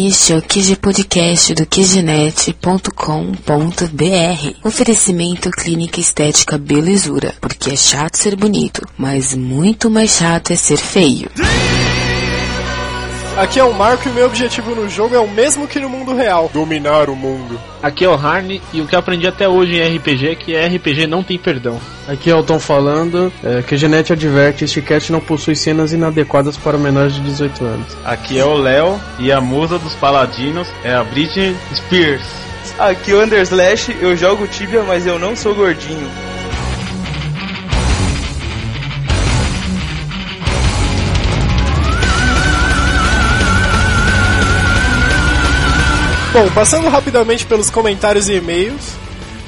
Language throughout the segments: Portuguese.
Este é o QG Podcast do QGNet.com.br. Oferecimento Clínica Estética Belezura, porque é chato ser bonito, mas muito mais chato é ser feio. Aqui é o Marco e o meu objetivo no jogo é o mesmo que no mundo real: dominar o mundo. Aqui é o Harney e o que eu aprendi até hoje em RPG é que RPG não tem perdão. Aqui é o Tom falando, é, que Genete adverte, este cast não possui cenas inadequadas para menores de 18 anos. Aqui é o Léo e a musa dos paladinos é a Britney Spears. Aqui é o Underslash, eu jogo Tibia, mas eu não sou gordinho. Bom, passando rapidamente pelos comentários e e-mails.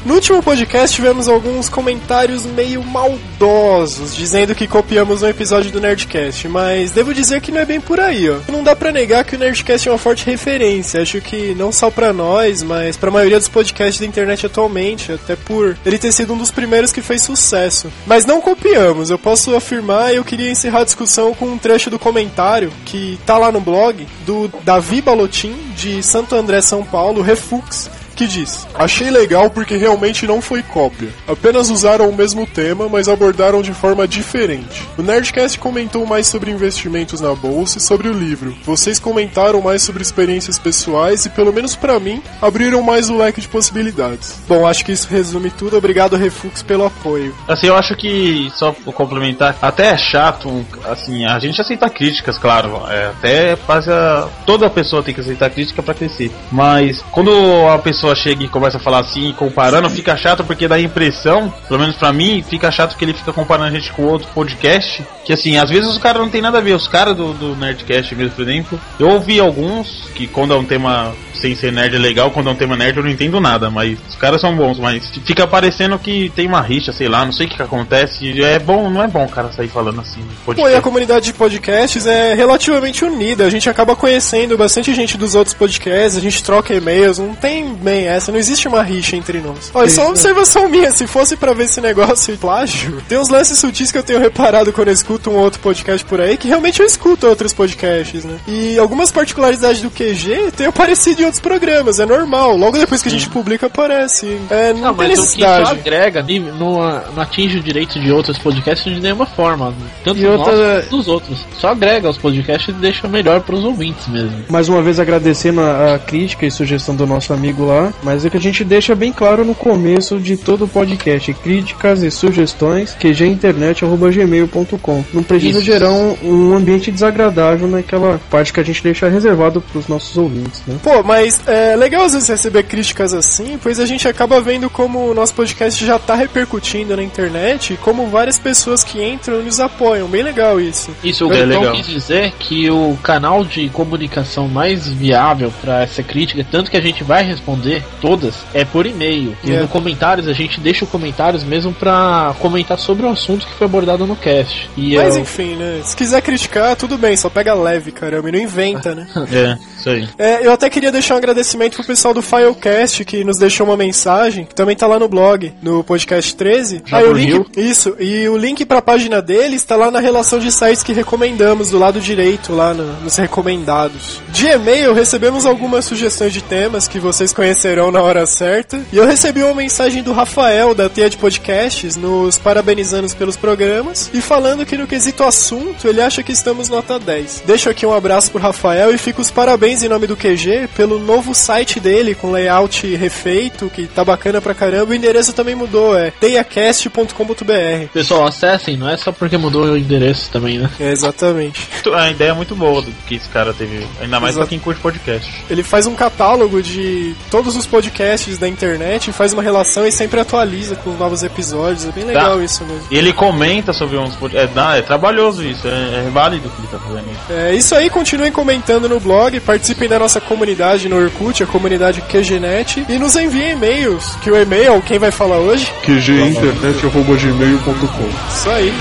No último podcast tivemos alguns comentários meio maldosos, dizendo que copiamos um episódio do Nerdcast, mas devo dizer que não é bem por aí, ó. Não dá pra negar que o Nerdcast é uma forte referência, acho que não só pra nós, mas pra maioria dos podcasts da internet atualmente, até por ele ter sido um dos primeiros que fez sucesso. Mas não copiamos, eu posso afirmar eu queria encerrar a discussão com um trecho do comentário que tá lá no blog do Davi Balotin, de Santo André, São Paulo, Refux, que diz: Achei legal porque realmente não foi cópia. Apenas usaram o mesmo tema, mas abordaram de forma diferente. O Nerdcast comentou mais sobre investimentos na bolsa e sobre o livro. Vocês comentaram mais sobre experiências pessoais e, pelo menos para mim, abriram mais o leque de possibilidades. Bom, acho que isso resume tudo. Obrigado, Refux, pelo apoio. Assim, eu acho que, só pra complementar, até é chato, assim, a gente aceita críticas, claro. É, até passa. Toda pessoa tem que aceitar crítica para crescer. Mas quando a pessoa chega e começa a falar assim, comparando, fica chato porque dá a impressão, pelo menos pra mim, fica chato que ele fica comparando a gente com outro podcast. Que assim, às vezes os caras não tem nada a ver. Os caras do, do Nerdcast mesmo, por exemplo, eu ouvi alguns que quando é um tema sem ser nerd é legal, quando é um tema nerd eu não entendo nada, mas os caras são bons, mas fica parecendo que tem uma rixa, sei lá, não sei o que, que acontece. É bom, não é bom o cara sair falando assim. Pô, e a comunidade de podcasts é relativamente unida, a gente acaba conhecendo bastante gente dos outros podcasts, a gente troca e-mails, não tem bem essa, não existe uma rixa entre nós. Olha, só uma observação minha, se fosse para ver esse negócio plágio, tem uns lances sutis que eu tenho reparado quando eu escuto um outro podcast por aí, que realmente eu escuto outros podcasts, né? E algumas particularidades do QG tem aparecido em outros programas, é normal. Logo depois que a gente publica, aparece. É, não, Não, tem mas o que necessidade. agrega não, não atinge o direito de outros podcasts de nenhuma forma. Tanto dos outra- dos outros. Só agrega aos podcasts e deixa melhor pros ouvintes mesmo. Mais uma vez agradecendo a, a crítica e sugestão do nosso amigo lá, mas é que a gente deixa bem claro no começo de todo o podcast, críticas e sugestões, qginternet.gmail.com. Não precisa Isso. gerar um, um ambiente desagradável naquela parte que a gente deixa reservado pros nossos ouvintes, né? Pô, mas é legal às vezes receber críticas assim, pois a gente acaba vendo como o nosso podcast já tá repercutindo na internet e como várias pessoas que entram nos apoiam. Bem legal isso. Isso, o É legal. quis dizer que o canal de comunicação mais viável para essa crítica, tanto que a gente vai responder todas, é por e-mail. E Yeah. no comentários a gente deixa os comentários mesmo pra comentar sobre o assunto que foi abordado no cast. E Mas eu- enfim, né? Se quiser criticar, tudo bem, só pega leve, caramba, e não inventa, né? É, isso aí. É, eu até queria deixar um agradecimento pro pessoal do Filecast que nos deixou uma mensagem, que também tá lá no blog, no podcast 13. Já Aí o link, isso, e o link pra página deles tá lá na relação de sites que recomendamos, do lado direito, lá no- nos recomendados. De e-mail, recebemos algumas sugestões de temas que vocês conhecerão na hora certa. E eu recebi uma mensagem do Rafael, da Teia de Podcasts, nos parabenizando pelos programas e falando que no quesito assunto, ele acha que estamos nota 10. Deixo aqui um abraço pro Rafael e fico os parabéns em nome do QG pelo novo site dele, com layout refeito, que tá bacana pra caramba. O endereço também mudou, é teiacast.com.br. Pessoal, acessem, não é só porque mudou o endereço também, né? É, exatamente. A ideia é muito boa do que esse cara teve. Ainda mais Exato. pra quem curte podcast. Ele faz um catálogo de todos os podcasts da internet, faz uma relação e sempre atualiza com novos episódios. É bem legal Tá. isso mesmo. E ele comenta sobre uns podcasts. É, é trabalhoso isso, é, é válido o que ele tá fazendo isso. É isso aí, continuem comentando no blog, participem da nossa comunidade no Orkut, a comunidade QGNet, e nos enviem e-mails, que o e-mail, quem vai falar hoje? qginternet.gmail.com Isso aí.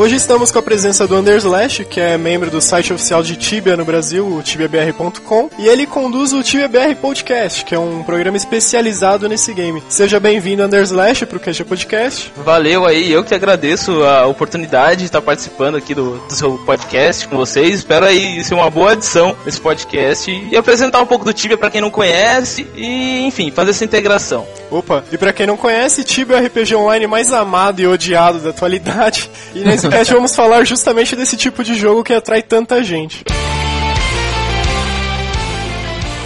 Hoje estamos com a presença do Anders Lash, que é membro do site oficial de Tibia no Brasil, o tibiabr.com, e ele conduz o Tibia BR Podcast, que é um programa especializado nesse game. Seja bem-vindo, Anders Lash, pro Caixa Podcast. Valeu aí, eu que agradeço a oportunidade de estar participando aqui do, do seu podcast com vocês. Espero aí ser uma boa adição nesse podcast e apresentar um pouco do Tibia para quem não conhece e, enfim, fazer essa integração. Opa, e pra quem não conhece, Tibia é o RPG online mais amado e odiado da atualidade. E nesse cast vamos falar justamente desse tipo de jogo que atrai tanta gente.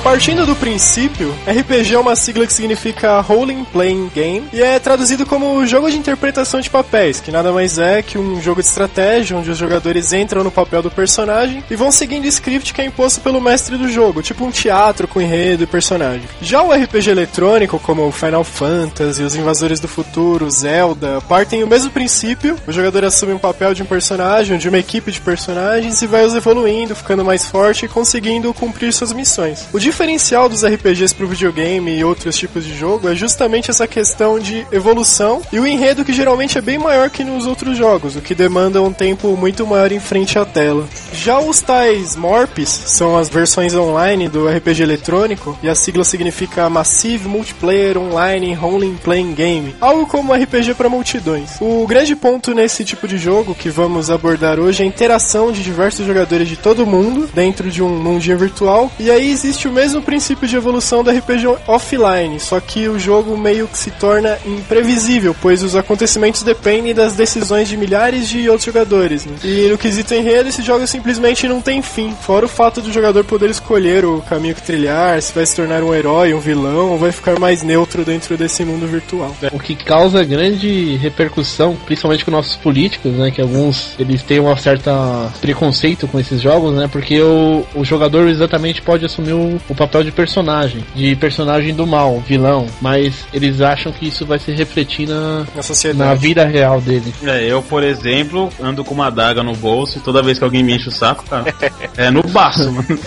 Partindo do princípio, RPG é uma sigla que significa Role Playing Game e é traduzido como jogo de interpretação de papéis, que nada mais é que um jogo de estratégia onde os jogadores entram no papel do personagem e vão seguindo o script que é imposto pelo mestre do jogo, tipo um teatro com enredo e personagem. Já o RPG eletrônico, como Final Fantasy, Os Invasores do Futuro, Zelda, partem o mesmo princípio, o jogador assume um papel de um personagem, de uma equipe de personagens e vai os evoluindo, ficando mais forte e conseguindo cumprir suas missões. O diferencial dos RPGs pro videogame e outros tipos de jogo é justamente essa questão de evolução e o enredo que geralmente é bem maior que nos outros jogos, o que demanda um tempo muito maior em frente à tela. Já os tais MORPs são as versões online do RPG eletrônico e a sigla significa Massive Multiplayer Online Role Playing Game, algo como RPG para multidões. O grande ponto nesse tipo de jogo que vamos abordar hoje é a interação de diversos jogadores de todo mundo dentro de um mundinho virtual e aí existe o mesmo princípio de evolução do RPG offline, só que o jogo meio que se torna imprevisível, pois os acontecimentos dependem das decisões de milhares de outros jogadores. Né? E no quesito enredo, esse jogo simplesmente não tem fim, fora o fato do jogador poder escolher o caminho que trilhar, se vai se tornar um herói, um vilão, ou vai ficar mais neutro dentro desse mundo virtual. O que causa grande repercussão, principalmente com nossos políticos, né? Que alguns eles têm uma certa preconceito com esses jogos, né? Porque o, o jogador exatamente pode assumir o, o papel de personagem, de personagem do mal, vilão, mas eles acham que isso vai se refletir na, Na sociedade. na vida real dele. É, eu, por exemplo, ando com uma adaga no bolso e toda vez que alguém me enche o saco, cara, é no baço, mano.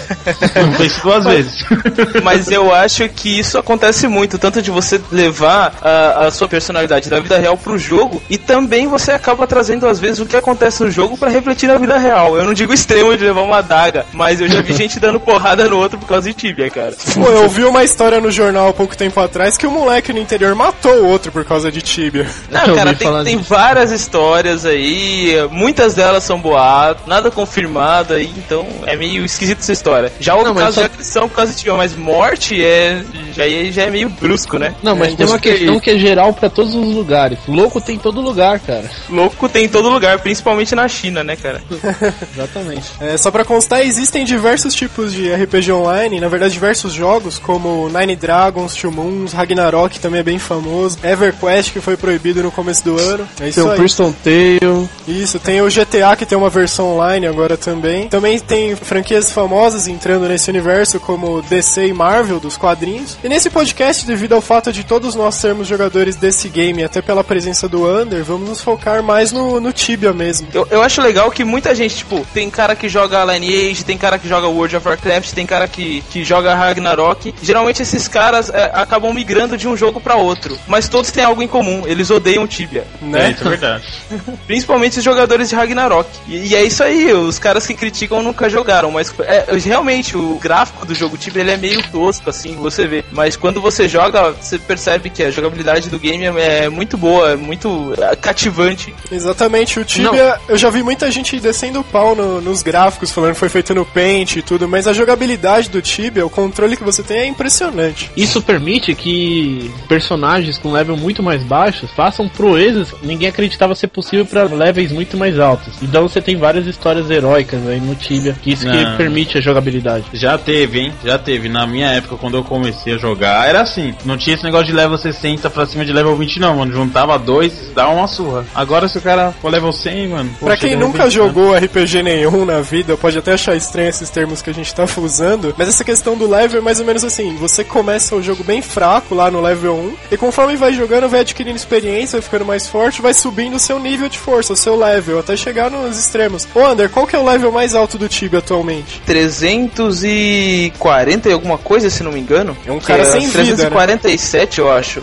Não pense duas vezes. Mas eu acho que isso acontece muito, tanto de você levar a, a sua personalidade da vida real pro jogo e também você acaba trazendo às vezes o que acontece no jogo pra refletir na vida real. Eu não digo extremo de levar uma adaga, mas eu já vi gente dando porrada no outro por causa de Cara. Pô, eu ouvi uma história no jornal há pouco tempo atrás que um moleque no interior matou o outro por causa de Tibia. Não, cara, tem, tem várias histórias aí, muitas delas são boatos, nada confirmado aí, então é meio esquisito essa história. Já o caso só- de agressão por causa de Tibia, mas morte é já, é- já é meio brusco, né? Não, mas É, tem uma questão que é geral pra todos os lugares. Louco tem em todo lugar, cara. Louco tem em todo lugar, principalmente na China, né, cara? Exatamente. É, só pra constar, existem diversos tipos de RPG online, na verdade diversos jogos, como Nine Dragons, Two Moons, Ragnarok também é bem famoso, EverQuest que foi proibido no começo do ano. É isso Tem o aí. Priston Tale. Isso, tem o GTA que tem uma versão online agora também. Também tem franquias famosas entrando nesse universo, como DC e Marvel dos quadrinhos. E nesse podcast, devido ao fato de todos nós sermos jogadores desse game, até pela presença do Under, vamos nos focar mais no, no Tibia mesmo. Eu, eu acho legal que muita gente, tipo, tem cara que joga Lineage, tem cara que joga World of Warcraft, tem cara que, que joga Ragnarok. Geralmente esses caras é, acabam migrando de um jogo pra outro, mas todos têm algo em comum, eles odeiam Tibia, É, Né? isso é verdade. principalmente os jogadores de Ragnarok. E, e é isso aí, os caras que criticam nunca jogaram, mas é, realmente o gráfico do jogo Tibia ele é meio tosco, assim, você vê. Mas quando você joga, você percebe que a jogabilidade do game é, é muito boa, é muito é, cativante. Exatamente, o Tibia, eu já vi muita gente descendo o pau no- nos gráficos, falando que foi feito no Paint e tudo, mas a jogabilidade do Tibia, o controle que você tem é impressionante. Isso permite que personagens com level muito mais baixos façam proezas que ninguém acreditava ser possível para levels muito mais altos. Então você tem várias histórias heróicas aí no Tibia, que isso Não. que permite a jogabilidade. Já teve, hein? Já teve. Na minha época, quando eu comecei a jogar, era assim. Não tinha esse negócio de level 60 pra cima de level 20, não, mano. Juntava dois, dava uma surra. Agora, se o cara for level 100, mano. Pra quem level nunca 20, jogou RPG nenhum na vida, pode até achar estranho esses termos que a gente tá usando, mas essa questão do level é mais ou menos assim: você começa o jogo bem fraco lá no level 1, e conforme vai jogando, vai adquirindo experiência, vai ficando mais forte, vai subindo o seu nível de força, o seu level, até chegar nos extremos. Ô Ander, qual que é o level mais alto do Tibia atualmente? 340 e alguma coisa, se não me engano. É um Que cara sem vida, né? 347, eu acho.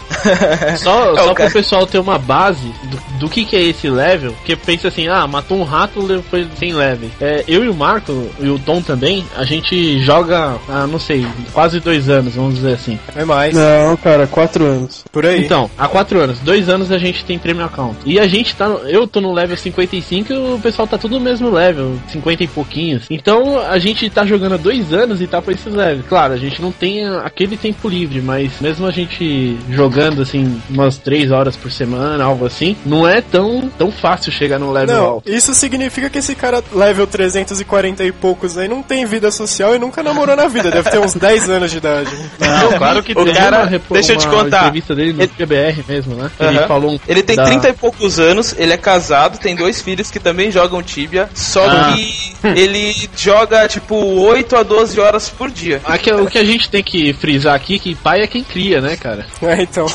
Só, É, só o para cara- o pessoal ter uma base do, do que, que é esse level, porque pensa assim, ah, matou um rato, foi sem level. É, eu e o Marco, e o Tom também, a gente joga, ah, não sei, quase dois anos, vamos dizer assim. É mais. Não, cara, quatro anos. Por aí. Então, há quatro anos, dois anos a gente tem Premium Account. E a gente tá, no- eu tô no level 55 e o pessoal tá tudo no mesmo level, 50 e pouquinhos. Então a gente tá jogando há dois anos e tá pra esses levels. Claro, a gente não tem aquele tempo livre, mas mesmo a gente jogando assim, umas três horas por semana, algo assim, não é tão, tão fácil chegar no level Não, alto. isso significa que esse cara level 340 e poucos aí não tem vida social e nunca namorou na vida. Deve ter uns 10 anos de idade. Não, claro que O tem. cara- Uma deixa eu te contar. entrevista dele no Ele- GBR mesmo, né? Ele falou um Ele tem da- 30 e poucos anos, ele é casado, tem dois filhos que também jogam Tibia, só Ah. que ele joga tipo 8 a 12 horas por dia. Aqui, o que a gente tem que frisar aqui é que pai é quem cria, né, cara? É, então.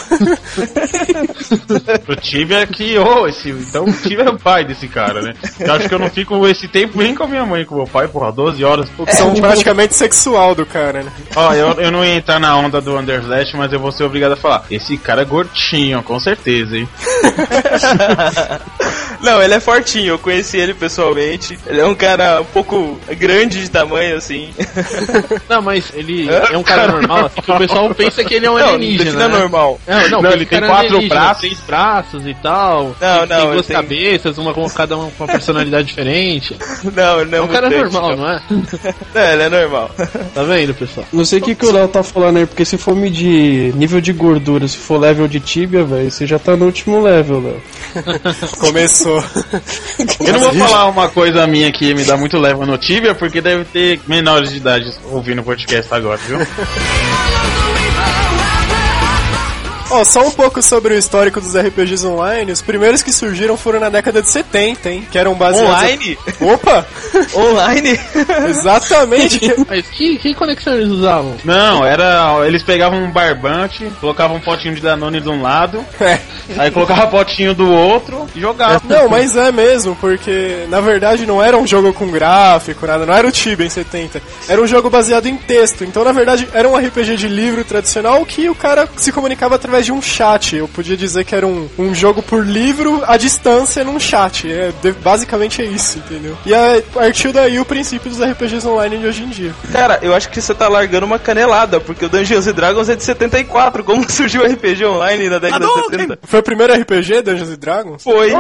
O Tibia criou esse. Então o Tibia é o pai desse cara, né? Eu acho que eu não fico esse tempo nem com a minha mãe, com o meu pai, porra, 12 horas. Opção praticamente sexual do cara, né? Ó, eu, eu não ia entrar na onda do Underslash, mas eu vou ser obrigado a falar. Esse cara é gordinho, com certeza, hein? Não, ele é fortinho, eu conheci ele pessoalmente. Ele é um cara um pouco grande de tamanho, assim. Não, mas ele é um cara normal, assim, que o pessoal pensa que ele é um Não, alienígena. defina né? normal. Não, não, Não, porque ele tem é quatro braços. Três braços e tal. Não, tem, não, tem duas tem- cabeças, uma com cada um com uma personalidade diferente. Não, não É um cara mutante, normal, não é? Não, ele é normal. Tá vendo, pessoal? Não sei o que, que o Léo tá falando aí, porque se for medir nível de gordura, se for level de tibia, velho, você já tá no último level, Léo. Começou. Eu não vou falar uma coisa minha que me dá muito leva no Tibia, porque deve ter menores de idade ouvindo o podcast agora, viu? Ó, só um pouco sobre o histórico dos RPGs online. Os primeiros que surgiram foram na década de 70, hein? Que eram baseados. Online? Opa! Online? Exatamente! Mas que, que conexão eles usavam? Não, era. Eles pegavam um barbante, colocavam um potinho de Danone de um lado, É. aí colocava potinho do outro e jogava. Não, mas é mesmo, porque na verdade não era um jogo com gráfico, nada, não era o Tibia em 70. Era um jogo baseado em texto. Então, na verdade, era um RPG de livro tradicional que o cara se comunicava através de um chat. Eu podia dizer que era um, um jogo por livro à distância num chat. É, de- basicamente é isso, entendeu? E aí partiu daí o princípio dos RPGs online de hoje em dia. Cara, eu acho que você tá largando uma canelada, porque o Dungeons and Dragons é de 74. Como surgiu o RPG online na década de 70? Foi o primeiro RPG, Dungeons and Dragons? Foi.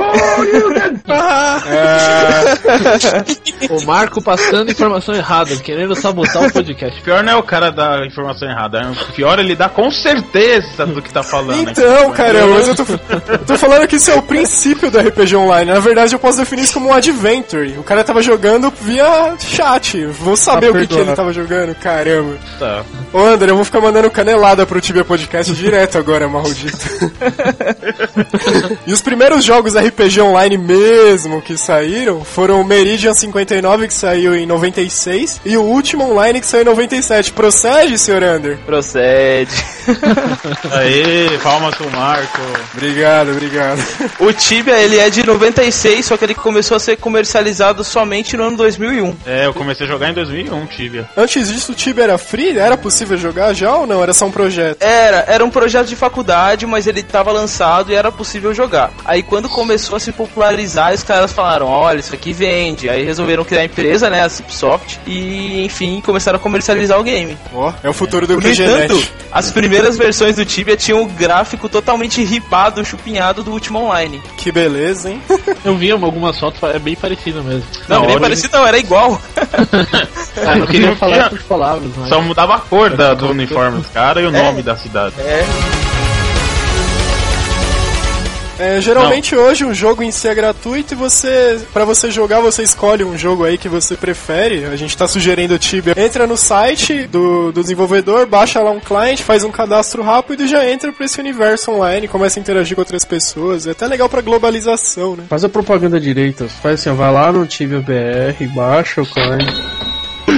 O Marco passando informação errada, querendo sabotar o podcast. O pior não é o cara dar informação errada, é o pior é ele dar com certeza do que tá falando. né? Então, cara, mas eu tô, tô falando que isso é o princípio do RPG online. Na verdade, eu posso definir isso como um adventure. O cara tava jogando via chat. Vou saber Tá o que, que ele perdoado. tava jogando, caramba. Tá. Ô, André, eu vou ficar mandando canelada pro Tibia Podcast direto agora, maldito. e os primeiros jogos RPG online mesmo que saíram foram o Meridian 59, que saiu em 96, e o último online que saiu em 97. Procede, senhor Ander? Procede. Aê, palmas pro Marco. Obrigado, obrigado. O Tibia, ele é de 96, só que ele começou a ser comercializado somente no ano 2001. É, eu comecei a jogar em 2001, Tibia. Antes disso, o Tibia era free? Era possível jogar já ou não? Era só um projeto? Era, era um projeto de faculdade, mas ele tava lançado e era possível jogar. Aí quando começou a se popularizar, os caras falaram, olha, isso aqui vende. Aí resolveram criar a empresa, né, a Cipsoft, e enfim, começaram a comercializar o game. Ó, é o futuro do No entanto, QGNet. as primeiras versões do Tibia tinham o gráfico totalmente ripado, chupinhado do último online. Que beleza, hein? Eu vi algumas fotos, é bem parecido mesmo. Não, Não, olha- parecido não, era igual. Ah, eu queria Não falar por palavras, mas... Só mudava a cor da- do uniforme dos caras e o nome da cidade. É. É, geralmente hoje um jogo em si é gratuito e você, para você jogar, você escolhe um jogo aí que você prefere. A gente tá sugerindo o Tibia. Entra no site do, do desenvolvedor, baixa lá um cliente, faz um cadastro rápido e já entra pra esse universo online, começa a interagir com outras pessoas. É até legal pra globalização, né? Faz a propaganda direita. Faz assim, ó, vai lá no Tibia BR, baixa o cliente.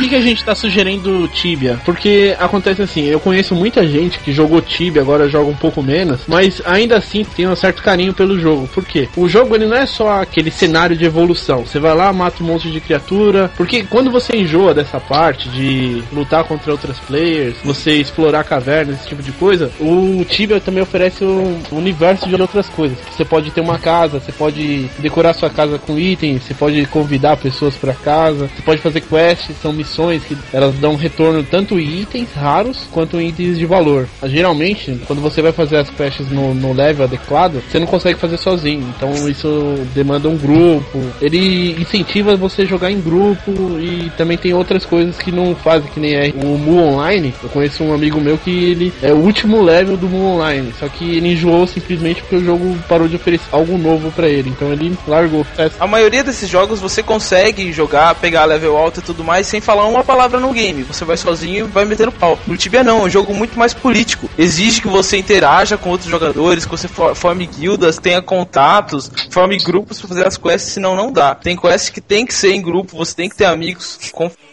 Que, que a gente tá sugerindo Tibia? Porque acontece assim, eu conheço muita gente que jogou Tibia, agora joga um pouco menos, mas ainda assim tem um certo carinho pelo jogo. Por quê? O jogo ele não é só aquele cenário de evolução. Você vai lá, mata um monte de criatura. Porque quando você enjoa dessa parte de lutar contra outras players, você explorar cavernas, esse tipo de coisa, o Tibia também oferece um universo de outras coisas. Você pode ter uma casa, você pode decorar sua casa com itens, você pode convidar pessoas para casa, você pode fazer quests, são missões que elas dão retorno tanto itens raros quanto itens de valor. Geralmente, quando você vai fazer as quests no, no level adequado, você não consegue fazer sozinho. Então isso demanda um grupo. Ele incentiva você a jogar em grupo e também tem outras coisas que não fazem, que nem é o Mu Online. Eu conheço um amigo meu que ele é o último level do Mu Online, só que ele enjoou simplesmente porque o jogo parou de oferecer algo novo para ele. Então ele largou. A maioria desses jogos você consegue jogar, pegar level alto e tudo mais sem falar uma palavra no game. Você vai sozinho e vai metendo pau. No Tibia não, é um jogo muito mais político. Exige que você interaja com outros jogadores, que você forme guildas, tenha contatos, forme grupos para fazer as quests, senão não dá. Tem quests que tem que ser em grupo, você tem que ter amigos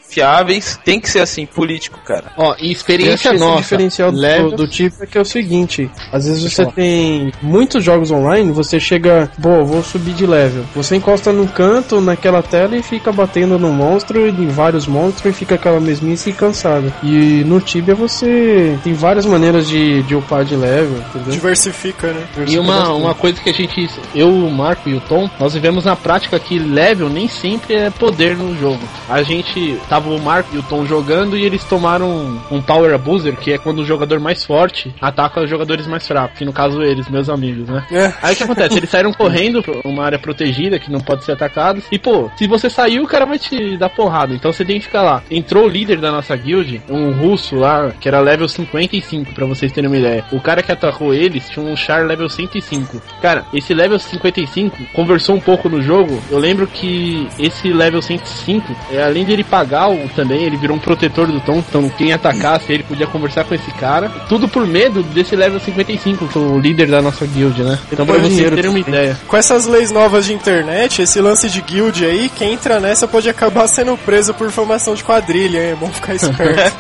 confiáveis, tem que ser assim, político, cara. Ó, e experiência esse nossa. diferencial do, do tipo é que é o seguinte: às vezes você tem muitos jogos online, você chega, pô, vou subir de level. Você encosta no canto, naquela tela e fica batendo no monstro e em vários monstros e fica aquela mesmice e cansado. E no Tibia você tem várias maneiras de, de upar de level, entendeu? Diversifica, né? E uma, uma coisa que a gente, eu, o Marco e o Tom, nós vivemos na prática que level nem sempre é poder no jogo. A gente tava o Marco e o Tom jogando e eles tomaram um, Power Abuser, que é quando o jogador mais forte ataca os jogadores mais fracos, que no caso eles, meus amigos, né? É. Aí o que acontece? Eles saíram correndo pra uma área protegida que não pode ser atacado. E pô, se você sair, o cara vai te dar porrada. Então você tem que ficar lá. Entrou o líder da nossa guild, um russo lá, que era level 55, pra vocês terem uma ideia. O cara que atacou eles tinha um char level 105. Cara, esse level 55 conversou um pouco no jogo. Eu lembro que esse level 105, é, além de ele pagar o, também, ele virou um protetor do Tom. Então quem atacasse ele podia conversar com esse cara. Tudo por medo desse level 55, que é o líder da nossa guild, né? Então pra vocês dinheiro terem uma ideia. Com essas leis novas de internet, esse lance de guild aí, quem entra nessa pode acabar sendo preso por formação de quadrilha, hein? É bom ficar esperto.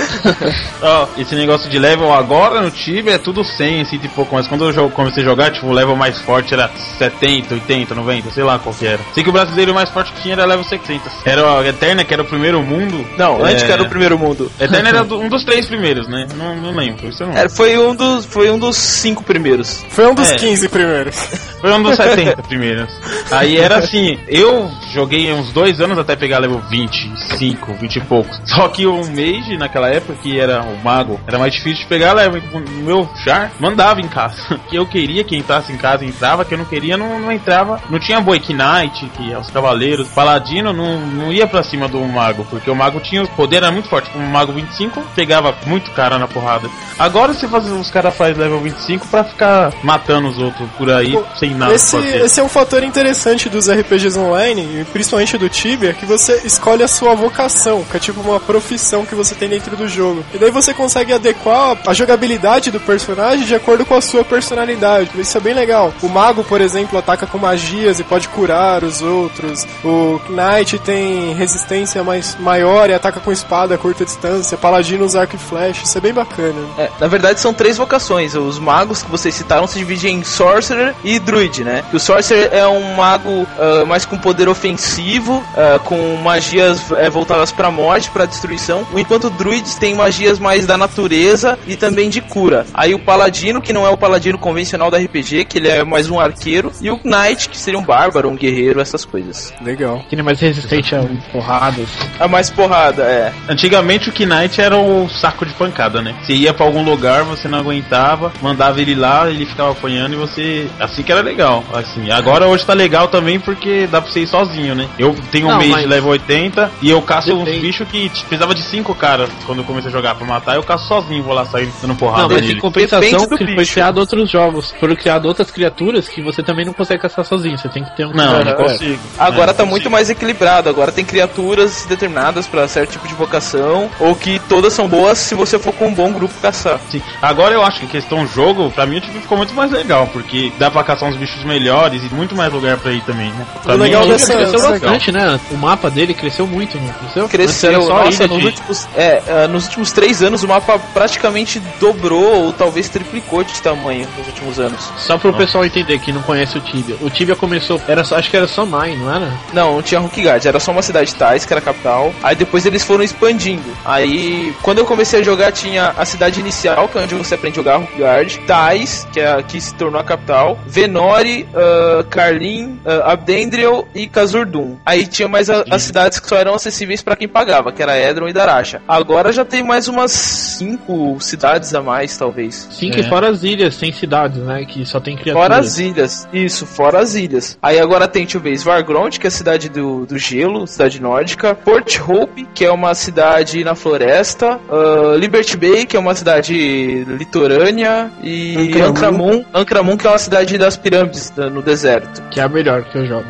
Ó, esse negócio de level agora no Tibia é tudo 100, assim, tipo, mas quando eu jogo- comecei a jogar, tipo, o level mais forte era 70, 80, 90, sei lá qual que era. Sei que o brasileiro mais forte que tinha era level 60. Era a Eterna, que era o primeiro mundo. Não, antes É, que era o primeiro mundo. Eterna era do- um dos três primeiros, né? Não, não lembro, isso não Era, foi, um dos, foi um dos cinco primeiros. Foi um dos É. 15 primeiros. Foi um dos 70 primeiros. Aí era assim, eu joguei uns dois anos até pegar level 25, 20 e poucos. Só que o Mage, naquela época, que era o mago, era mais difícil de pegar level. O meu char mandava em casa. Que eu queria que entrasse em casa, entrava. Que eu não queria, não, não entrava. Não tinha Boy Knight, que é os cavaleiros. Paladino não, não ia pra cima do mago, porque o mago tinha o poder era muito forte. Como o mago 25 pegava muito cara na porrada. Agora você faz, os caras fazem level 25 pra ficar matando os outros por aí, sem nada Esse, esse é um fator interessante dos RPGs online, principalmente do Tibia, que você escolhe a sua vocação, que é tipo uma profissão que você tem dentro do jogo. E daí você consegue adequar a jogabilidade do personagem de acordo com a sua personalidade. Isso é bem legal. O mago, por exemplo, ataca com magias e pode curar os outros. O Knight tem resistência mais maior e ataca com espada a curta distância. Paladino usa arco e flecha. Isso é bem bacana. É, na verdade são três vocações. Os magos que vocês citaram se dividem em Sorcerer e Druid, né? Que o Sorcerer é um mago ah, mais com poder ofensivo, ah, com magias eh, voltadas pra morte, pra destruição, enquanto o Druid tem magias mais da natureza e também de cura. Aí o Paladino, que não é o Paladino convencional da RPG, que ele é mais um arqueiro, e o Knight, que seria um bárbaro, um guerreiro, essas coisas. Legal. Que ele é mais resistente a porradas. A mais porrada, é. Antigamente o Knight era o saco de pancada, né? Você ia pra algum lugar, você não aguentava, mandava ele lá, ele ficava apanhando e você. Assim que era legal. Assim, agora hoje tá legal também porque dá pra você ir sozinho, né? Eu tenho um Não, mês mas- de level 80 e eu caço uns Depende. bichos que precisava de 5 caras quando eu comecei a jogar pra matar. Eu caço sozinho, vou lá sair dando porrada Não, mas nele. em compensação foi bicho. criado outros jogos. Foram criados outras criaturas que você também não consegue caçar sozinho. Você tem que ter um Não, não É. consigo. Agora É, tá não muito consigo. mais equilibrado. Agora tem criaturas de- determinadas para certo tipo de vocação, ou que todas são boas se você for com um bom grupo caçar. Sim. Agora eu acho que questão jogo, pra mim o Tibia ficou muito mais legal, porque dá pra caçar uns bichos melhores e muito mais lugar pra ir também, né? Pra O legal mim, dessa- cresceu bastante, né? O mapa dele cresceu muito, não cresceu? Cresceu, era só nossa, nos, de- últimos, é, ah, nos últimos três anos o mapa praticamente dobrou ou talvez triplicou de tamanho nos últimos anos. Só pro pessoal entender que não conhece o Tibia. O Tibia começou, era só, acho que era só Nine, não era? Não, não tinha Hookguard, era só uma cidade Tais, que era a capital. Aí depois eles foram expandindo. Aí, quando eu comecei a jogar, tinha a cidade inicial, que é onde você aprende a jogar Hookguard. Tais, que é a que se tornou a capital. Venori, uh, Karlin, uh, Abdendriel e Kazurdum. Aí tinha mais a- as cidades que só eram acessíveis pra quem pagava, que era Edron e Daracha. Agora já tem mais umas cinco cidades a mais, talvez. Sim, É. que fora as ilhas, sem cidades, né? Que só tem criaturas. Fora as ilhas, isso, fora as ilhas. Aí agora tem, deixa eu ver, Svargrond, que é a cidade do, do gelo, cidade nórdica. Port Hope, que é uma cidade na floresta. ah, Liberty Bay, que é uma cidade litorânea. E Ancramun. Ancramun, Ancramun, que é uma cidade das pirâmides, da- no deserto. Que é a melhor que eu jogo.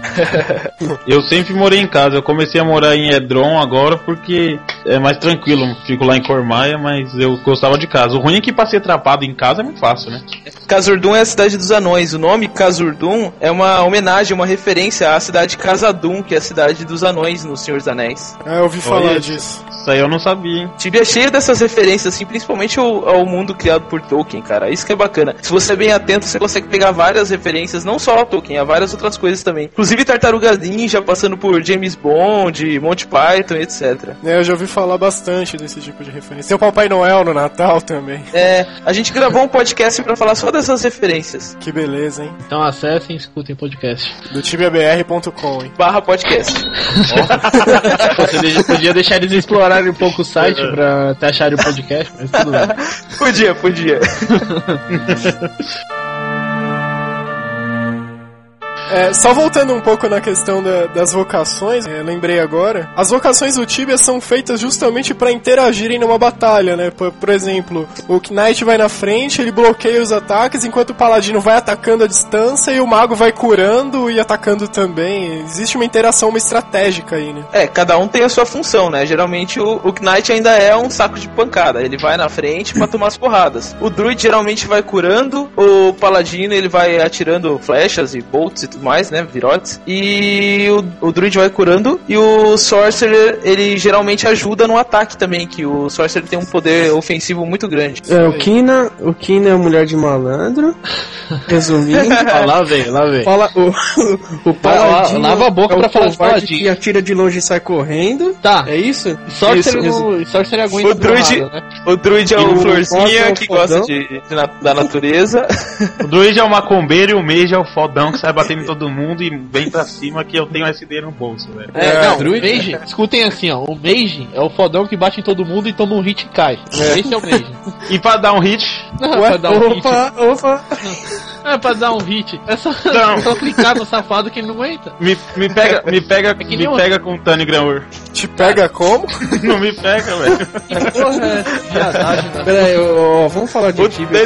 Eu sempre morei em casa. Eu comecei a morar em Edron agora porque é mais tranquilo. Fico lá em Cormaia, mas eu gostava de casa. O ruim é que pra ser atrapado em casa é muito fácil, né? Kazurdum é a cidade dos anões. O nome Kazurdum é uma homenagem, uma referência à cidade Casadum, que é a cidade dos anões no Senhor dos Anéis. É, eu ouvi falar Olha, disso. Isso aí eu não sabia, hein? Tibia é cheio dessas referências, assim, principalmente ao, ao mundo criado por Tolkien, cara. Isso que é bacana. Se você é bem atento, você consegue pegar várias referências, não só ao Tolkien, a várias outras coisas também. Inclusive Tartaruga Ninja, passando por James Bond, Monty Python, etc. É, eu já ouvi falar bastante desse tipo de referência. Tem o Papai Noel no Natal também. É, a gente gravou um podcast pra falar só dessas referências. Que beleza, hein? Então acessem e escutem o podcast. Do tibiabr.com, hein? Barra podcast. Você de- podia deixar eles explorarem um pouco o site pra até acharem o podcast, mas tudo bem. podia, podia. É, só voltando um pouco na questão da- das vocações, é, lembrei agora, as vocações do Tibia são feitas justamente para interagirem numa batalha, né? Por, por exemplo, o Knight vai na frente, ele bloqueia os ataques, enquanto o Paladino vai atacando a distância e o Mago vai curando e atacando também. Existe uma interação, uma estratégica aí, né? É, cada um tem a sua função, né? Geralmente o, o Knight ainda é um saco de pancada. Ele vai na frente pra tomar as porradas. O Druid geralmente vai curando, o Paladino ele vai atirando flechas e bolts e tudo mais, né? Virotes. E o, o Druid vai curando. E o Sorcerer, ele geralmente ajuda no ataque também, que o Sorcerer tem um poder ofensivo muito grande. É, o Kina, o Kina é mulher de malandro. Resumindo. Ah, lá vem, lá vem. Fala, o, o Paladino lava a boca é pra falar de covarde Paladino. que atira de longe e sai correndo. Tá. É isso? Sorcerer, Isso, não- Sorcerer aguenta O Druid- né? O Druid é E o o Florzinha, é o que fodão. gosta de, de na- da natureza. O Druid é o macumbeiro e o Mage é o fodão que sai batendo em todo mundo e vem pra cima que eu tenho SD no bolso, velho. É, É, não, Druid. o Mage, escutem assim, ó. O Mage é o fodão que bate em todo mundo e toma um hit e cai. Esse é o Mage. E pra dar um hit, Não, é pra dar um hit. Opa, opa. Não é pra dar um hit. É só, Não. é só clicar no safado que ele não aguenta. me, me pega, me pega, que me pega com o Tani Granur. Te pega como? Não me pega, velho. Que porra é viadagem, né? Pera aí, ó, vamos falar de Tibia.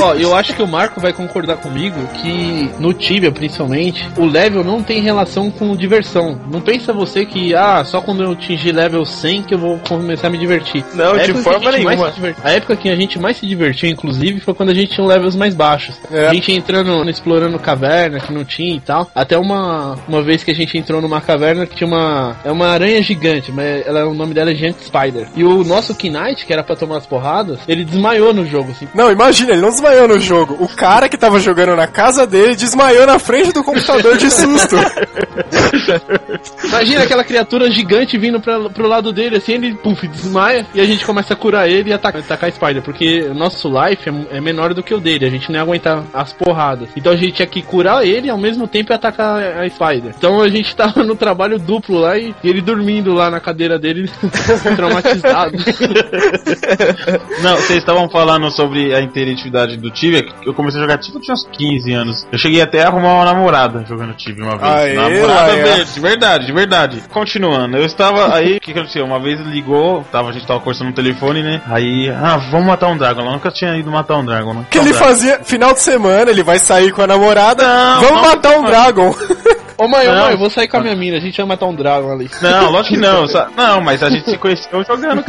Ó, eu acho que o Marco vai concordar comigo que no Tibia, principalmente, o level não tem relação com diversão. Não pensa você que, ah, só quando eu atingir level 100 que eu vou começar a me divertir. Não, A de forma nenhuma. A época que a gente mais se divertiu, inclusive, foi quando a gente tinha levels mais baixos. É. A gente entrando, explorando caverna que não tinha e tal. Até uma, uma vez que a gente entrou numa caverna que tinha uma. É uma aranha gigante, mas ela, o nome dela é Giant Spider. E o nosso Knight, que era pra tomar as porradas, ele desmaiou no jogo, assim. Não, imagina, ele não desmaiou no jogo. O cara que tava jogando na casa dele desmaiou na frente do computador de susto. Imagina aquela criatura gigante vindo pra, pro lado dele, assim, ele puf, desmaia e a gente começa a curar ele e atacar, atacar a Spider, porque o nosso life é, é menor do que o dele, a gente não ia aguentar as porradas. Então a gente tinha que curar ele e ao mesmo tempo atacar a Spider. Então a gente tava no trabalho duplo lá e, e ele dormindo lá na cadeira dele, traumatizado. Não, vocês estavam falando sobre a interatividade do Tibia. que Eu comecei a jogar Tibia, eu tinha uns 15 anos. Eu cheguei até a arrumar uma namorada jogando Tibia uma vez. Aê, namorada Laia. verde, de verdade, de verdade. Continuando, eu estava aí, o que que aconteceu? Uma vez ligou, tava, a gente tava conversando no telefone, né? Aí, ah, vamos matar um Dragon. Eu nunca tinha ido matar um Dragon, né? que ele fazia final de semana, ele vai sair com a namorada. Não, vamos não, matar um não. Dragon. Ô mãe, ô mãe, eu vou sair com a minha mina, a gente vai matar um Dragon ali. Não, lógico que não. só- não, mas a gente se conheceu jogando.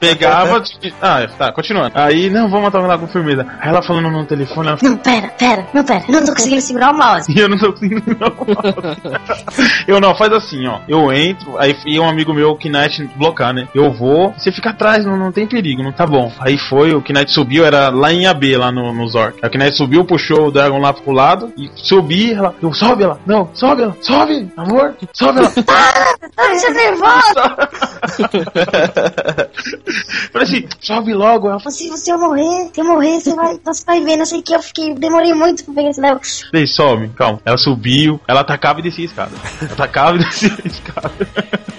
Pegava. Ah, tá, continuando. Aí, não, vamos matar lá com firmeza. Aí ela falando no telefone, ela Não, pera, pera, não, pera. Eu não tô conseguindo segurar o mouse. E eu não tô conseguindo não. eu não, faz assim, ó. Eu entro, aí e um amigo meu, o Knight, blocar, né? Eu vou, você fica atrás, não, não tem perigo, não tá bom. Aí foi, o Knight subiu, era lá em AB, lá no, no Zork. Aí o Knight subiu, puxou o Dragon lá pro lado, e subi, ela, eu, sobe ela, não, sobe ela, sobe, amor, sobe ela. Ai, você nervoso. Falei assim, sobe logo, ela Se você morrer, se eu morrer, você vai, você vai ver, não sei o que. Eu fiquei, demorei muito pra pegar esse level. falei, sobe, calma. Ela subiu, ela atacava e descia a escada. Ela atacava e descia a escada.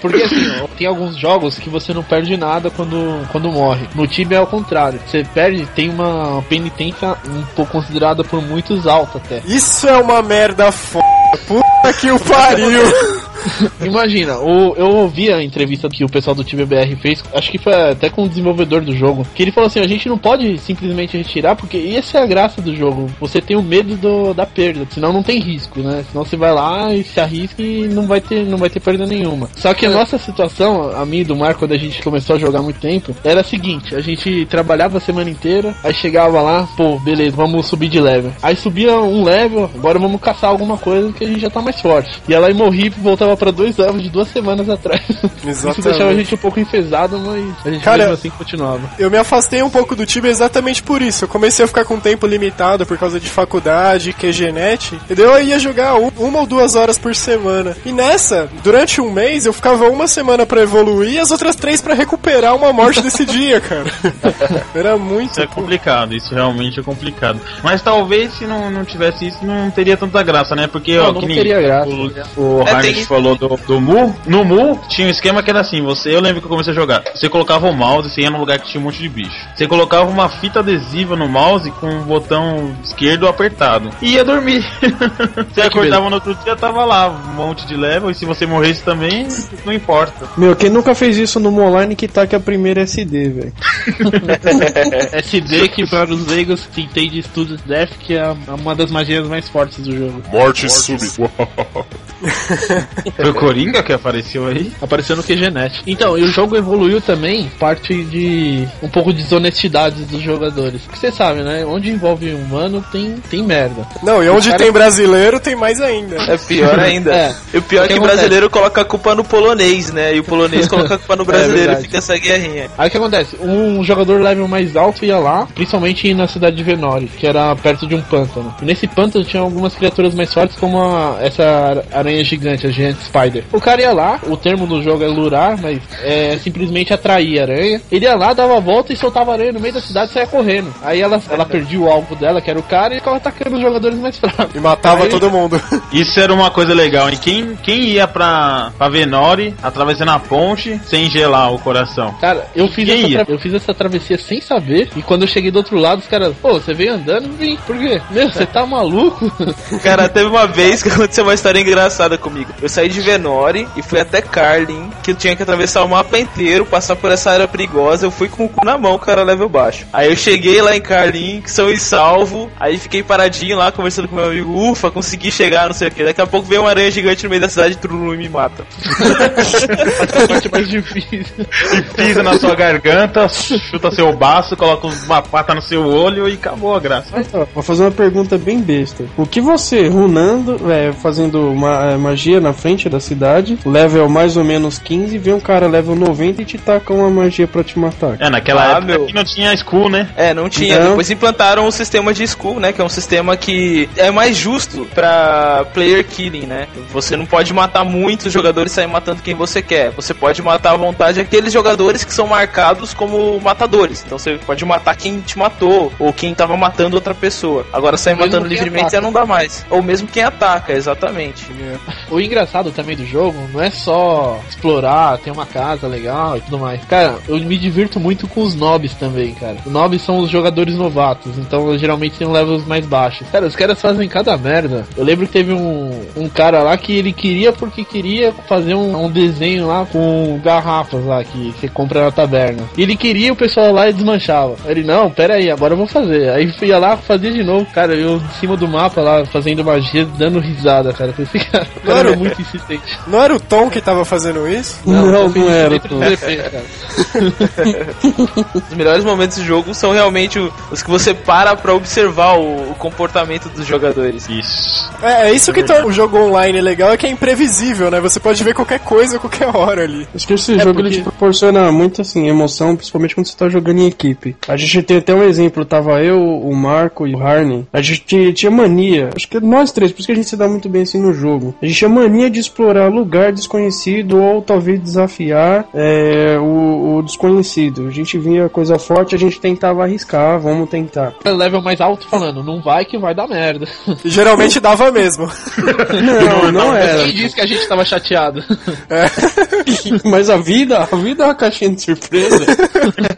Porque assim, tem alguns jogos que você não perde nada quando, quando morre. No Tibia é ao contrário. Você perde, tem uma penitência um pouco considerada por muitos alta até. Isso é uma merda foda. Puta que o pariu. Imagina, o, eu ouvi a entrevista que o pessoal do Tibia BR fez, acho que foi até com o desenvolvedor do jogo, que ele falou assim, a gente não pode simplesmente retirar, porque essa é a graça do jogo. Você tem o medo do, da perda, senão não tem risco, né? Senão você vai lá e se arrisca e não vai ter, não vai ter perda nenhuma. Só que a nossa situação, a minha e do Marco, quando a gente começou a jogar muito tempo, era a seguinte, a gente trabalhava a semana inteira, aí chegava lá, pô, beleza, vamos subir de level. Aí subia um level, agora vamos caçar alguma coisa que a gente já tá mais forte. E ela aí morri e voltava pra dois levels de duas semanas atrás. Isso deixava a Exatamente. gente um pouco enfesado, mas a gente Cara, mesmo assim continuava. Eu me afastei um pouco do Tibia exatamente por isso. Eu comecei a ficar com tempo limitado por causa de faculdade, QGNet. E daí eu ia jogar um- uma ou duas horas por semana. E nessa, durante um mês, eu ficava uma semana pra evoluir e as outras três pra recuperar uma morte desse dia, cara. Era muito. Isso é complicado, isso realmente é complicado. Mas talvez se não, não tivesse isso, não teria tanta graça, né? Porque Não, ó, não que nem teria graça. O, o É, tem- falou do, do Mu. No Mu tinha um esquema que era assim: você, eu lembro que eu comecei a jogar. Você colocava o mouse, você ia num lugar que tinha um monte de bicho. Você colocava uma fita adesiva no mouse com o botão esquerdo apertado. E ia dormir. você acordava no outro dia, tava lá, um monte de level. E se você morresse também, não importa. Meu, quem nunca fez isso no online que tá que a primeira SD, velho. SD que para os leigos que entende estudos Death, que é uma das magias mais fortes do jogo. Morte sub. Foi o Coringa que apareceu aí? Apareceu no QGNet. Então, e o jogo evoluiu também parte de um pouco de desonestidade dos jogadores. Porque você sabe, né? Onde envolve humano tem, tem merda. Não, e onde cara- tem brasileiro tem mais ainda. É pior ainda. É. E o pior O é que que o acontece? brasileiro coloca a culpa no polonês, né? E o polonês coloca a culpa no brasileiro e verdade. fica essa guerrinha. Aí o que acontece? Um jogador level mais alto ia lá, principalmente na cidade de Venori, que era perto de um pântano. E nesse pântano tinha algumas criaturas mais fortes, como a- essa ar- aranha gigante, a Giant Spider. O cara ia lá, o termo do jogo é lurar, mas é simplesmente atrair a aranha. Ele ia lá, dava a volta e soltava a aranha no meio da cidade e saia correndo. Aí ela, ela perdia o alvo dela, que era o cara, e ficava atacando os jogadores mais fracos. E matava Aí- todo mundo. Isso era uma coisa legal, hein? Quem, quem ia pra, pra Venore, atravessando a ponte, sem gelar o coração? Cara, eu fiz, Quem essa ia? eu fiz essa travessia sem saber. E quando eu cheguei do outro lado, os caras, pô, você veio andando? Vim. Por quê? Meu, você tá maluco? Cara, teve uma vez que aconteceu uma história engraçada comigo. Eu saí de Venore e fui até Carlin, que eu tinha que atravessar o mapa inteiro, passar por essa área perigosa. Eu fui com o cu na mão, cara, level baixo. Aí eu cheguei lá em Carlin, que são e salvo. Aí fiquei paradinho lá, conversando com meu amigo. Ufa, consegui chegar, não sei o que. Daqui a pouco veio uma aranha gigante no meio da cidade, trulum, e me mata. Essa parte mais difícil. E pisa na sua garganta, chuta seu baço, coloca uma pata no seu olho e acabou a graça. Ó, Vou fazer uma pergunta bem besta. O que você, runando, é, fazendo ma- é, magia na frente da cidade, level mais ou menos 15, vê um cara level 90 e te taca uma magia pra te matar? É, naquela Ah, época meu. que não tinha school, né? É, não tinha. Não. Depois implantaram o sistema de school, né? Que é um sistema que é mais justo pra player killing, né? Você não pode matar muitos jogadores e sair matando quem você quer. Você pode matar à vontade aqueles jogadores que são marcados como matadores. Então você pode matar quem te matou ou quem tava matando outra pessoa. Agora sair Mesmo matando livremente já não dá mais. Ou mesmo quem ataca, exatamente. O engraçado engraçado também do jogo não é só explorar, ter uma casa legal e tudo mais. Cara, eu me divirto muito com os nobs também, cara. Os nobs são os jogadores novatos, então geralmente tem levels mais baixos. Cara, os caras fazem cada merda. Eu lembro que teve um, um cara lá que ele queria porque queria fazer um, um desenho lá com garrafas lá que você compra na taberna. E ele queria o pessoal lá e desmanchava. Ele, não, pera aí, agora eu vou fazer. Aí ia lá, fazia de novo, cara, eu em cima do mapa lá, fazendo magia, dando risada, cara. Esse cara, Não cara era- era muito insistente. Não era o Tom que tava fazendo isso? Não, não, fiz era. defeito, cara. Os melhores momentos do jogo são realmente o- os que você para pra observar o, o comportamento dos jogadores. Isso. É, é isso que torna o jogo online legal, é que é imprevisível, né? Você pode ver qualquer coisa a qualquer hora ali. Acho que esse É jogo porque- ele te proporciona muito assim, emoção, principalmente quando você tá jogando em equipe. A gente tem até um exemplo, tava eu, o Marco e o Harney. A gente tinha- mania, acho que nós três, por isso que a gente se dá muito bem assim no jogo. A gente tinha mania de explorar lugar desconhecido ou talvez desafiar é, o, o desconhecido. A gente via coisa forte, a gente tentava arriscar, vamos tentar. Level mais alto falando, não vai que vai dar merda. Geralmente dava mesmo. Não, não era. Quem disse que a gente tava chateado? Mas a vida, a vida é uma caixinha de surpresa.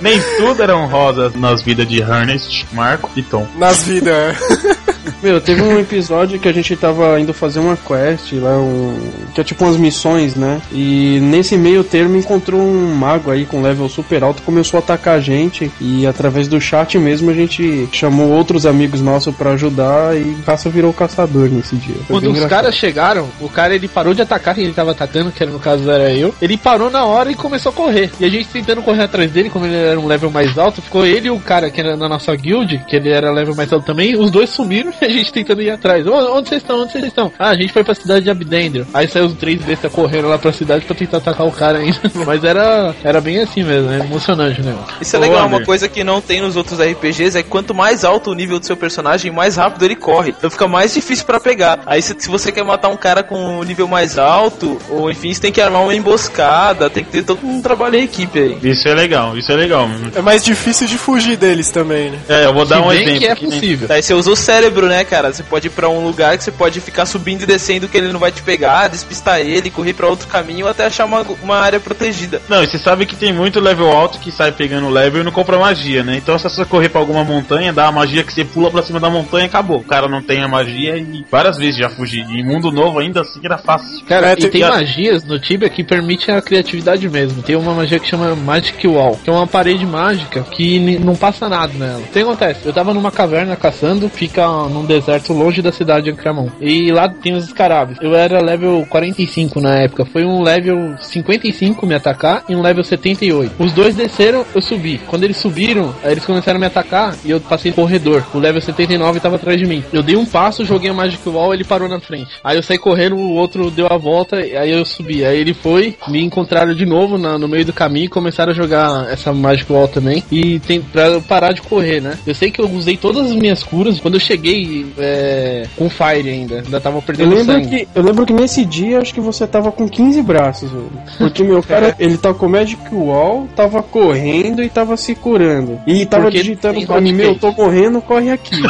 Nem tudo eram rosas nas vidas de Ernest, Marco e Tom. Nas vidas. Meu, teve um episódio que a gente tava indo fazer uma quest lá, um, que é tipo umas missões, né? E nesse meio termo encontrou um mago aí com level super alto, começou a atacar a gente e através do chat mesmo a gente chamou outros amigos nossos pra ajudar e caça virou caçador nesse dia. Foi Quando os caras chegaram, o cara ele parou de atacar quem ele tava atacando, que era, no caso era eu. Ele parou na hora e começou a correr. E a gente tentando correr atrás dele, como ele era um level mais alto, ficou ele e o cara que era na nossa guild, que ele era level mais alto também, os dois sumiram a gente tentando ir atrás. "Ô, Onde vocês estão? Onde vocês estão? Ah, a gente foi pra cidade de Abdendro. Aí saiu os três bestas correndo lá pra cidade pra tentar atacar o cara ainda. Mas era, era bem assim mesmo, é emocionante, né? Isso é Ô, legal, Amber. uma coisa que não tem nos outros RPGs é que quanto mais alto o nível do seu personagem, mais rápido ele corre. Então fica mais difícil pra pegar. Aí se, se você quer matar um cara com um nível mais alto, ou enfim, você tem que armar uma emboscada, tem que ter todo um trabalho em equipe aí. Isso é legal, isso é legal. É mais difícil de fugir deles também, né? É, eu vou dar um bem exemplo. que é que nem- possível. Daí você usa o cérebro, né, cara? Você pode ir pra um lugar que você pode ficar subindo e descendo que ele não vai te pegar, despistar ele, correr pra outro caminho até achar uma, uma área protegida. Não, e você sabe que tem muito level alto que sai pegando level e não compra magia, né? Então se você correr pra alguma montanha, dá a magia que você pula pra cima da montanha e acabou. O cara não tem a magia e várias vezes já fugi. E mundo novo ainda assim era fácil. Cara, É, e tem- tem a- magias no Tibia que permite a criatividade mesmo. Tem uma magia que chama Magic Wall, que é uma parede mágica que não passa nada nela. O que acontece? Eu tava numa caverna caçando, fica num deserto longe da cidade de Ancramon. E lá tem os escarabes. Eu era level 45 na época. Foi um level 55 me atacar e um level 78. Os dois desceram, eu subi. Quando eles subiram, eles começaram a me atacar e eu passei corredor. O level 79 tava atrás de mim. Eu dei um passo, joguei a Magic Wall, ele parou na frente. Aí eu saí correndo, o outro deu a volta, e aí eu subi. Aí ele foi, me encontraram de novo na- no meio do caminho e começaram a jogar essa Magic Wall também. E tem pra eu parar de correr, né? Eu sei que eu usei todas as minhas curas. Quando eu cheguei é, com Fire ainda, ainda tava Eu perdendo lembro, sangue. que, eu lembro que nesse dia acho que você tava com 15 braços, velho. Porque meu cara, ele tá com Magic Wall, tava correndo e tava se curando. E tava Porque digitando pra mim, meu, tô morrendo, corre aqui.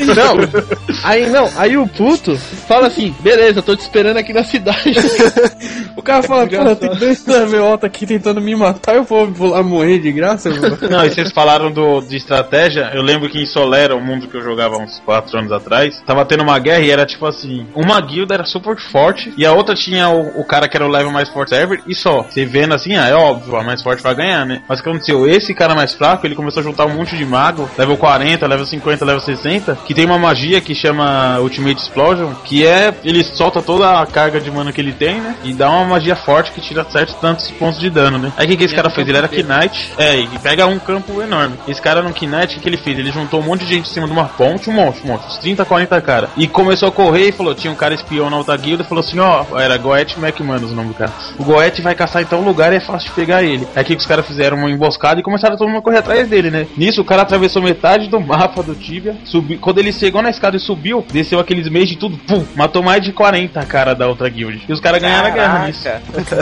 Não, aí não, aí o puto fala assim, beleza, tô te esperando aqui na cidade. O cara fala, cara, tem dois alto aqui tentando me matar, eu vou, vou lá morrer de graça, mano. Não, e vocês falaram do, de estratégia. Eu lembro que em Solera, o mundo que eu jogava uns 4 anos atrás, tava tendo uma guerra e era tipo assim: uma guilda era super forte e a outra tinha o, o cara que era o level mais forte server e só. Você vendo assim, ah, é óbvio, a mais forte vai ganhar, né? Mas o que aconteceu? Esse cara mais fraco, ele começou a juntar um monte de mago, level 40, level 50, level 60, que tem uma magia que chama Ultimate Explosion, que é ele solta toda a carga de mana que ele tem, né? E dá uma magia forte que tira certos tantos pontos de dano, né? Aí o que, que esse cara fez? Ele era Knight, é, e pega um campo enorme. Esse cara no Knight, o que, que ele fez? Ele juntou um monte de em cima de uma ponte, um monte, um monte, uns 30, 40 cara. E começou a correr e falou: tinha um cara espião na outra guilda, falou assim: ó, era Goethe McManus o nome do cara. O Goethe vai caçar em tal lugar e é fácil de pegar ele. Aí o que, os caras fizeram? Uma emboscada e começaram todo mundo a correr atrás dele, né? Nisso o cara atravessou metade do mapa do Tibia, subiu. Quando ele chegou na escada e subiu, desceu aqueles meios de tudo, pum, matou mais de 40 cara da outra guild. E os caras ganharam a guerra nisso.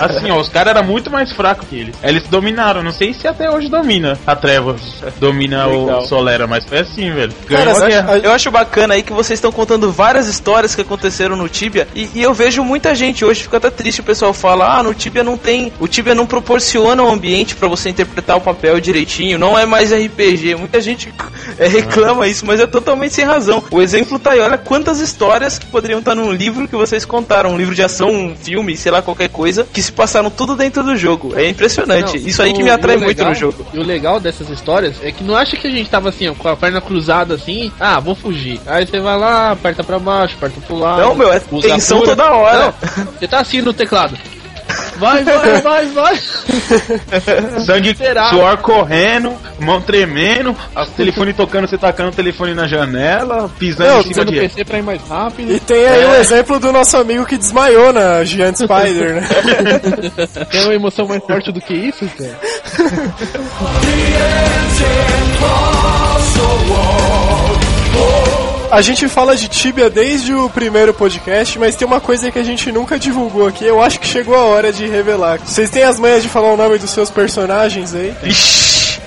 Assim, ó, os caras eram muito mais fracos que eles. Eles dominaram, não sei se até hoje domina a Trevas, domina Legal. o Solera, mas foi assim, velho. Cara, Ganhou. a sabe- guerra. Eu acho bacana aí que vocês estão contando várias histórias que aconteceram no Tibia e, e eu vejo muita gente hoje fica até triste o pessoal fala ah no Tibia não tem o Tibia não proporciona um ambiente pra você interpretar o papel direitinho não é mais RPG muita gente é, reclama isso mas é totalmente sem razão. O exemplo tá aí olha quantas histórias que poderiam estar num livro que vocês contaram. Um livro de ação um filme sei lá qualquer coisa que se passaram tudo dentro do jogo. É impressionante. Não, isso aí que me atrai muito legal- no jogo. E o legal dessas histórias é que não acha que a gente tava assim, ó, com a perna cruzada assim, ah, vou fugir. Aí você vai lá, aperta pra baixo, aperta pro lado. Não, meu, é tensão toda hora. Não, você tá assim no teclado. Vai, vai, vai, vai. Sangue, Será? suor correndo, mão tremendo, o telefone tocando, você tacando o telefone na janela, pisando Não, em cima de. PC pra ir mais rápido. E tem aí o exemplo do nosso amigo que desmaiou na Giant Spider, né? Tem uma emoção mais forte do que isso, cara? A gente fala de Tibia desde o primeiro podcast, mas tem uma coisa que a gente nunca divulgou aqui. Eu acho que chegou a hora de revelar. Vocês têm as manhas de falar o nome dos seus personagens aí?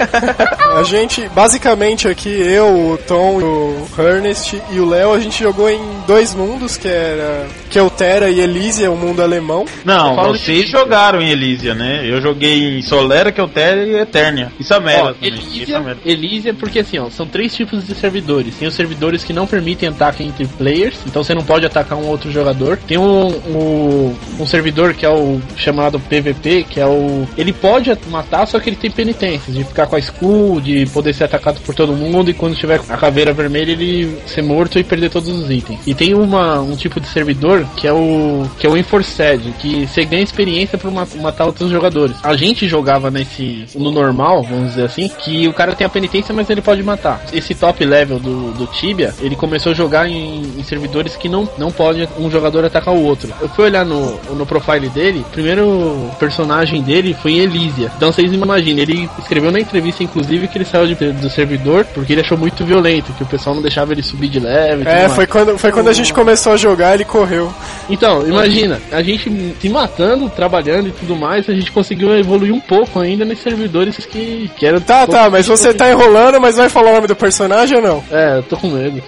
A gente, basicamente aqui, eu, o Tom, o Ernest e o Léo, a gente jogou em dois mundos, que era Keltera e Elysia, um mundo alemão. Não, vocês de- jogaram em Elysia, né? Eu joguei em Solera, Keltera e Eternia. E Samera Ó, também. E Elysia, Samera. Elysia, porque assim, ó, são três tipos de servidores. Tem os servidores que não permitem ataque entre players, então você não pode atacar um outro jogador. Tem um, um, um servidor que é o chamado PVP, que é o. Ele pode matar, só que ele tem penitências, de ficar com a skull, de poder ser atacado por todo mundo, e quando tiver a caveira vermelha, ele ser morto e perder todos os itens. E tem uma, um tipo de servidor que é o. que é o Enforced, que você ganha experiência por ma- matar outros jogadores. A gente jogava nesse. no normal, vamos dizer assim, que o cara tem a penitência, mas ele pode matar. Esse top level do, do Tibia, ele começou a jogar em, em servidores que não, não pode um jogador atacar o outro. Eu fui olhar no, no profile dele, o primeiro personagem dele foi em Elysia. Então vocês imaginem, ele escreveu na entrevista, inclusive, que ele saiu de- do servidor porque ele achou muito violento, que o pessoal não deixava ele subir de e tudo É, mais. foi quando, foi quando a gente começou a jogar, ele correu. Então, imagina, a gente se matando, trabalhando e tudo mais, a gente conseguiu evoluir um pouco ainda nesses servidores que, que eram. Tá, tá, mas você tá enrolando, mas vai falar o nome do personagem ou não? É, eu tô com medo.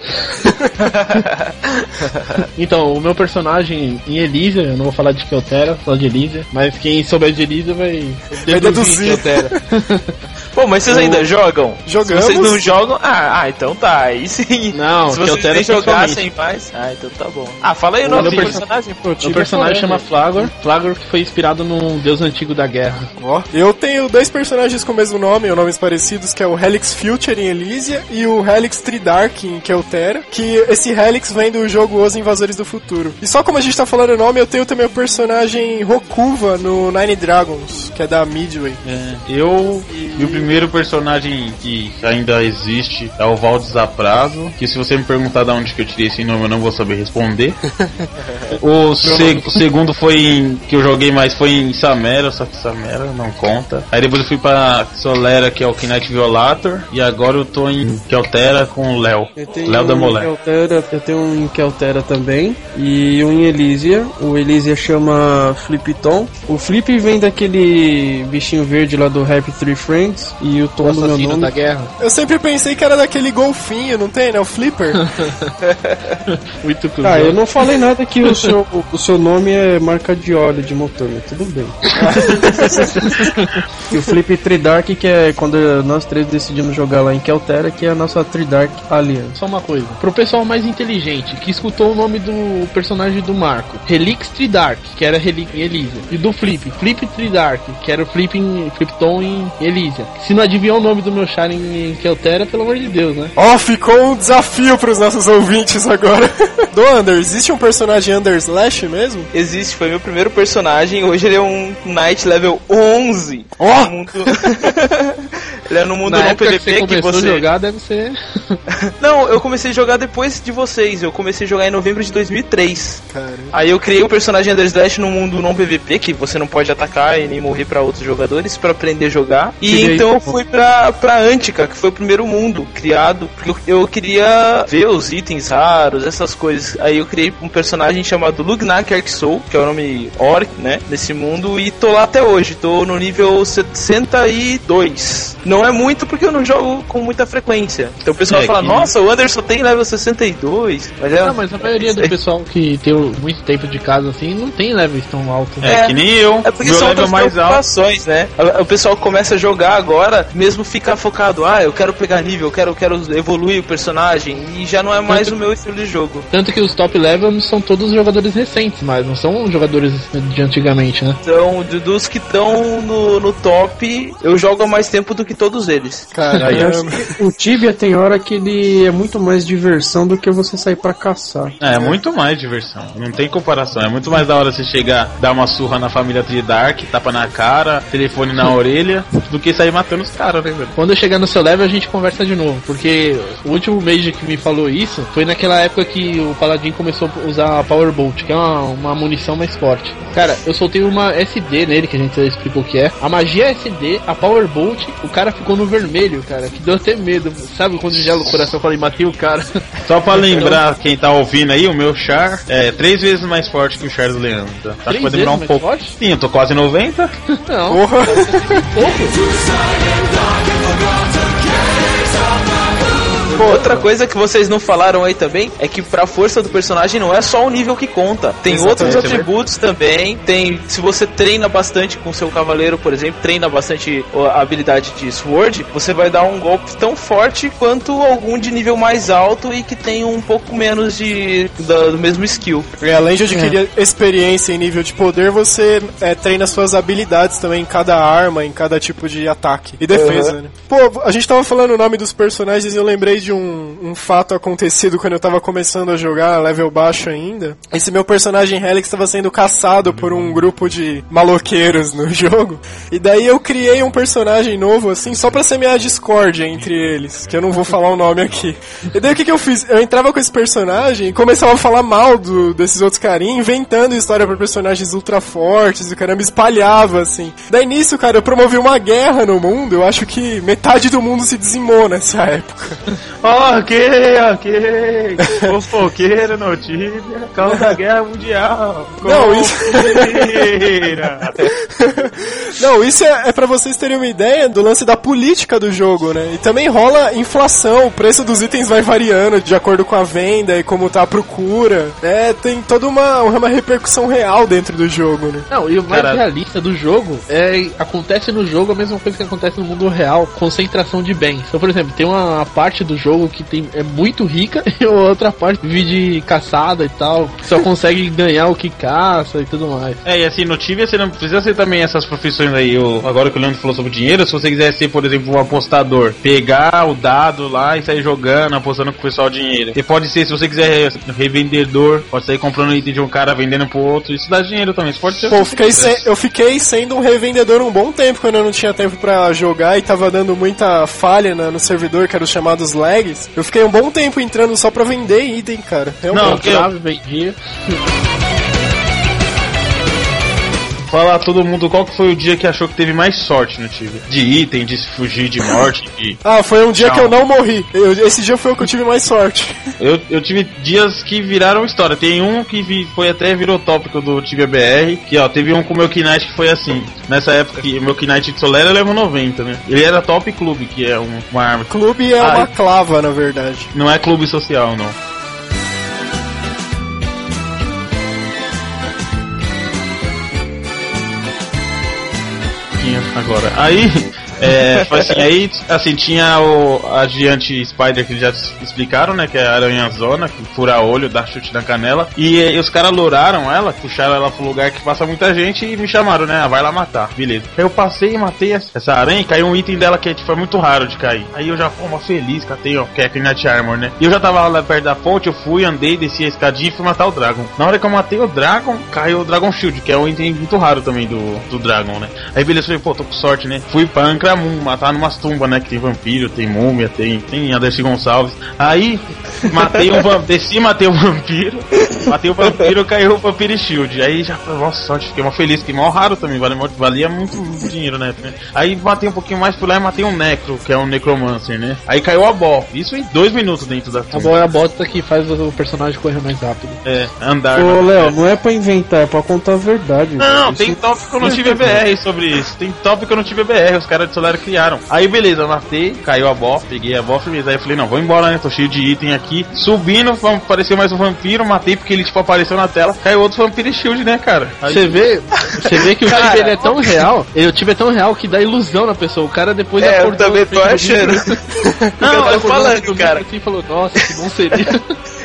então, o meu personagem em Elisa, eu não vou falar de Keltera, só de Elisa, mas quem souber de Elisa vai Vai deduzir. Pô, mas vocês ainda jogam? Jogamos. Se vocês não jogam, ah, ah, então tá, aí sim. Não, Se vocês nem sexualmente. jogassem mais, ah, então tá bom. Ah, fala aí o O nome meu do perso- personagem. Pô, Meu Tibia personagem chama Forever. Flagor, Flagor que foi inspirado num deus antigo da guerra. Ó, eu tenho dois personagens com o mesmo nome, ou nomes parecidos, que é o Helix Future em Elysia e o Helix Tridark em Keltera, que esse Helix vem do jogo Os Invasores do Futuro. E só como a gente tá falando o nome, eu tenho também o personagem Rokuva no Nine Dragons, que é da Midway. É, eu e o primeiro personagem que ainda existe é o Valdes Zaprazo, que se você me perguntar de onde que eu tirei esse nome eu não vou saber responder. o, se- o segundo foi em, que eu joguei mais foi em Samera, só que Samera não conta. Aí depois eu fui pra Solera, que é o Knight Violator, e agora eu tô em Keltera com o Léo. Léo da Molé. Keltera, eu tenho um em Keltera também e um em Elysia. O Elysia chama Flipiton. O Flip vem daquele bichinho verde lá do Happy Three Friends e o tom do meu nome. da guerra. Eu sempre pensei que era daquele golfinho, não tem, né? O Flipper. Muito cruel. Ah, eu não falei nada que o seu, o seu nome é marca de óleo de motor, mas tudo bem. e o Flip Tridark, que é quando nós três decidimos jogar lá em Keltera, que é a nossa Tridark Alliance. Só uma coisa. Pro pessoal mais inteligente, que escutou o nome do personagem do Marco, Helix Tridark, que era Helix em Elysia, e do Flip, Flip Tridark, que era o Flip em Flipton em Elysia. Se não adivinhar o nome do meu char em, Keltera, pelo amor de Deus, né? Ó, ficou um desafio pros nossos ouvintes agora. Do Under, existe um personagem Under Slash mesmo? Existe, foi meu primeiro personagem. Hoje ele é um Knight level 11. Ó! Muito... Ele é no mundo Na não época que PVP você que você. a jogar, deve ser. Não, eu comecei a jogar depois de vocês. Eu comecei a jogar em novembro de 2003. Cara. Aí eu criei o personagem Under Slash no mundo não PVP, que você não pode atacar e nem morrer pra outros jogadores, pra aprender a jogar. E Tirei então eu como? fui pra, pra Antica, que foi o primeiro mundo criado, porque eu, eu queria ver os itens raros, essas coisas. Aí eu criei um personagem chamado Lugnak Arksou, que é o nome Orc, né, nesse mundo, e tô lá até hoje. Tô no nível 62. Não é muito porque eu não jogo com muita frequência. Então o pessoal É, fala, que- nossa, o Anderson tem level 62. Mas é, Não, mas a maioria do pessoal que tem muito tempo de casa assim não tem levels tão altos. É, É. que nem eu. É porque Meu são level mais alto. preocupações, né? O pessoal começa a jogar agora, mesmo ficar focado, ah, eu quero pegar nível, eu quero, quero evoluir o personagem, e já não é mais o meu estilo de jogo. Tanto que os top levels são todos jogadores recentes, mas não são jogadores de antigamente, né? Então, do- dos que estão no, no top, eu jogo há mais tempo do que todos eles. Que o Tibia tem hora que ele é muito mais diversão do que você sair pra caçar. É, muito mais diversão. Não tem comparação. É muito mais da hora você chegar, dar uma surra na família Tridark, tapa na cara, telefone na orelha, do que sair matando os caras, né, velho? Quando eu chegar no seu level, a gente conversa de novo. Porque o último Mage que me falou isso foi naquela época que o Paladin começou a usar a Power Bolt, que é uma, uma munição mais forte. Cara, eu soltei uma SD nele, que a gente já explicou o que é. A magia SD, a Power Bolt, o cara ficou no vermelho, cara, que deu até medo. Sabe quando gela o coração? Eu falei, matei o cara. Só pra lembrar quem tá ouvindo aí, o meu char é três vezes mais forte que o char do Leandro. Tá? Que vai demorar um pouco. forte? Sim, eu tô quase 90. Não, Porra. Outra coisa que vocês não falaram aí também é que pra força do personagem não é só o nível que conta. Tem Exatamente, outros é atributos também. Tem, se você treina bastante com seu cavaleiro, por exemplo, treina bastante a habilidade de Sword, você vai dar um golpe tão forte quanto algum de nível mais alto e que tem um pouco menos de da- do mesmo skill. E além de adquirir experiência em nível de poder, você é, treina suas habilidades também em cada arma, em cada tipo de ataque e defesa, né? Pô, a gente tava falando o nome dos personagens e eu lembrei de um, um fato acontecido quando eu tava começando a jogar, level baixo ainda. Esse meu personagem Helix estava sendo caçado por um grupo de maloqueiros no jogo. E daí eu criei um personagem novo, assim, só pra semear a discórdia entre eles, que eu não vou falar o nome aqui. E daí o que, que eu fiz? Eu entrava com esse personagem e começava a falar mal do, desses outros carinhos, inventando história pra personagens ultra fortes, o caramba espalhava, assim. Daí nisso, cara, eu promovi uma guerra no mundo, eu acho que metade do mundo se dizimou nessa época. Ok, ok. Fofoqueira, notícia, causa da guerra mundial. Não, isso-. Não, isso é, é para vocês terem uma ideia do lance da política do jogo, né? E também rola inflação, o preço dos itens vai variando de acordo com a venda e como tá a procura. É, tem toda uma, uma repercussão real dentro do jogo, né? Não, e o mais Caralho. realista do jogo é acontece no jogo a mesma coisa que acontece no mundo real, concentração de bens. Então, por exemplo, tem uma parte do jogo que tem, é muito rica e outra parte vive de caçada e tal, que só consegue ganhar o que caça e tudo mais. É, e assim, no Tibia você não precisa ser também essas profissões aí. O, agora que o Leandro falou sobre dinheiro, se você quiser ser, por exemplo, um apostador, pegar o dado lá e sair jogando, apostando com o pessoal dinheiro. Você pode ser, se você quiser, revendedor, pode sair comprando item de um cara, vendendo pro outro. Isso dá dinheiro também. Você pode ser. Pô, eu fiquei, se- eu fiquei sendo um revendedor um bom tempo quando eu não tinha tempo pra jogar e tava dando muita falha na- no servidor, que eram os chamados Eu fiquei um bom tempo entrando só pra vender item, cara. Realmente. Não, que eu- Comprava, vendia. Falar todo mundo qual que foi o dia que achou que teve mais sorte no Tibia. De item, de fugir de morte, de... Ah, foi um dia Tchau. que eu não morri. Eu- esse dia foi o que eu tive mais sorte. Eu, eu tive dias que viraram história. Tem um que vi- foi até virou tópico do Tibia BR. Que ó, teve um com o meu Knight que foi assim. Nessa época que meu Knight de Solera leva 90, né? Ele era top clube, que é um- uma arma. Clube é Ah, uma clava, na verdade. Não é clube social, não. Agora. Aí, é, foi assim, aí, assim, tinha o a Giante Spider que já explicaram, né? Que é a aranha zona, que fura olho, dá chute na canela. E, eh, os caras louraram ela, puxaram ela pro lugar que passa muita gente e me chamaram, né? Ah, vai lá matar, beleza. Aí eu passei e matei essa aranha e caiu um item dela que tipo, é muito raro de cair. Aí eu já fui uma feliz, catei, ó, que é Armor, né? E eu já tava lá perto da ponte, eu fui, andei, desci a escadinha e fui matar o Dragon. Na hora que eu matei o Dragon, caiu o Dragon Shield, que é um item muito raro também do, do Dragon, né? Aí beleza, falei, pô, tô com sorte, né? Fui panca, criar mum- matar numas tumbas, né? Que tem vampiro, tem múmia, tem, tem Adercy Gonçalves. Aí, matei um vampiro, desci, matei um vampiro, matei o vampiro, caiu o Vampire Shield. Aí já, nossa, sorte, fiquei mó feliz, que mó raro também, vale, muito- valia muito dinheiro, né? Aí matei um pouquinho mais, fui lá e matei um Necro, que é um Necromancer, né? Aí caiu a Bó, isso em dois minutos dentro da A tumba. bola é a bota que faz o personagem correr mais rápido. É, andar. Ô? Léo, não é pra inventar, é pra contar a verdade. Não, tem Isso- tópico que eu não tive BR sobre isso. Tem tópico que eu não tive BR, os caras Solar criaram. Aí beleza, matei, caiu a bosta, peguei a bosta, beleza. Aí eu falei, não, vou embora, né? Tô cheio de item aqui. Subindo, apareceu mais um vampiro, matei porque ele tipo apareceu na tela. Caiu outro Vampire Shield, né, cara? Aí- Você vê, você vê que o time dele é tão real, ele, o time é tão real que dá ilusão na pessoa. O cara depois É, eu acordou também no tô achando. vídeo. Não, eu falando, vídeo cara. assim falou, nossa, que bom seria.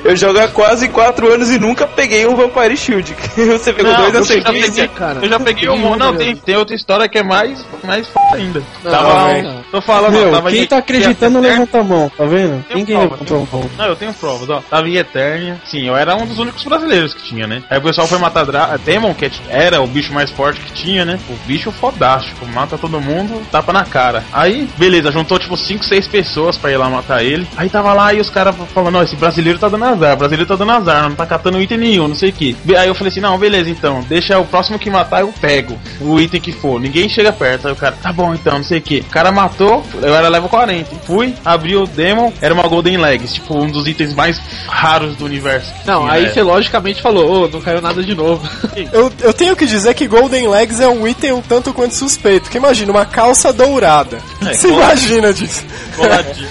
Eu jogo há quase 4 anos e nunca peguei um Vampire Shield. Você pegou Não, dois na eu já sequência. peguei, cara. Eu já peguei um. Peguei um, Não, tem, tem outra história que é mais, mais f ainda. Não, tava, não. tô falando, Meu, tava quem em- tá acreditando, levanta a mão, tá vendo? Tem Ninguém prova, levantou a mão. Não, eu tenho provas, ó. Tava em Eternia. Sim, eu era um dos únicos brasileiros que tinha, né? Aí o pessoal foi matar Dra Demon, que era o bicho mais forte que tinha, né? O bicho fodástico. Mata todo mundo, tapa na cara. Aí, beleza, juntou tipo 5, 6 pessoas pra ir lá matar ele. Aí tava lá e os caras falando, ó, esse brasileiro tá dando azar, o brasileiro tá dando azar, não tá catando item nenhum, não sei o que. Aí eu falei assim, não, beleza, então, deixa o próximo que matar, eu pego o item que for. Ninguém chega perto. Aí o cara, tá bom então, não sei o que. O cara matou, eu era level 40. Fui, abri o Demon, era uma Golden Legs, tipo, um dos itens mais raros do universo. que Não, tinha, aí né? você logicamente falou, ô, não caiu nada de novo. Eu, eu tenho que dizer que Golden Legs é um item um tanto quanto suspeito. Porque imagina, uma calça dourada. É, Você imagina disso? Coladinho.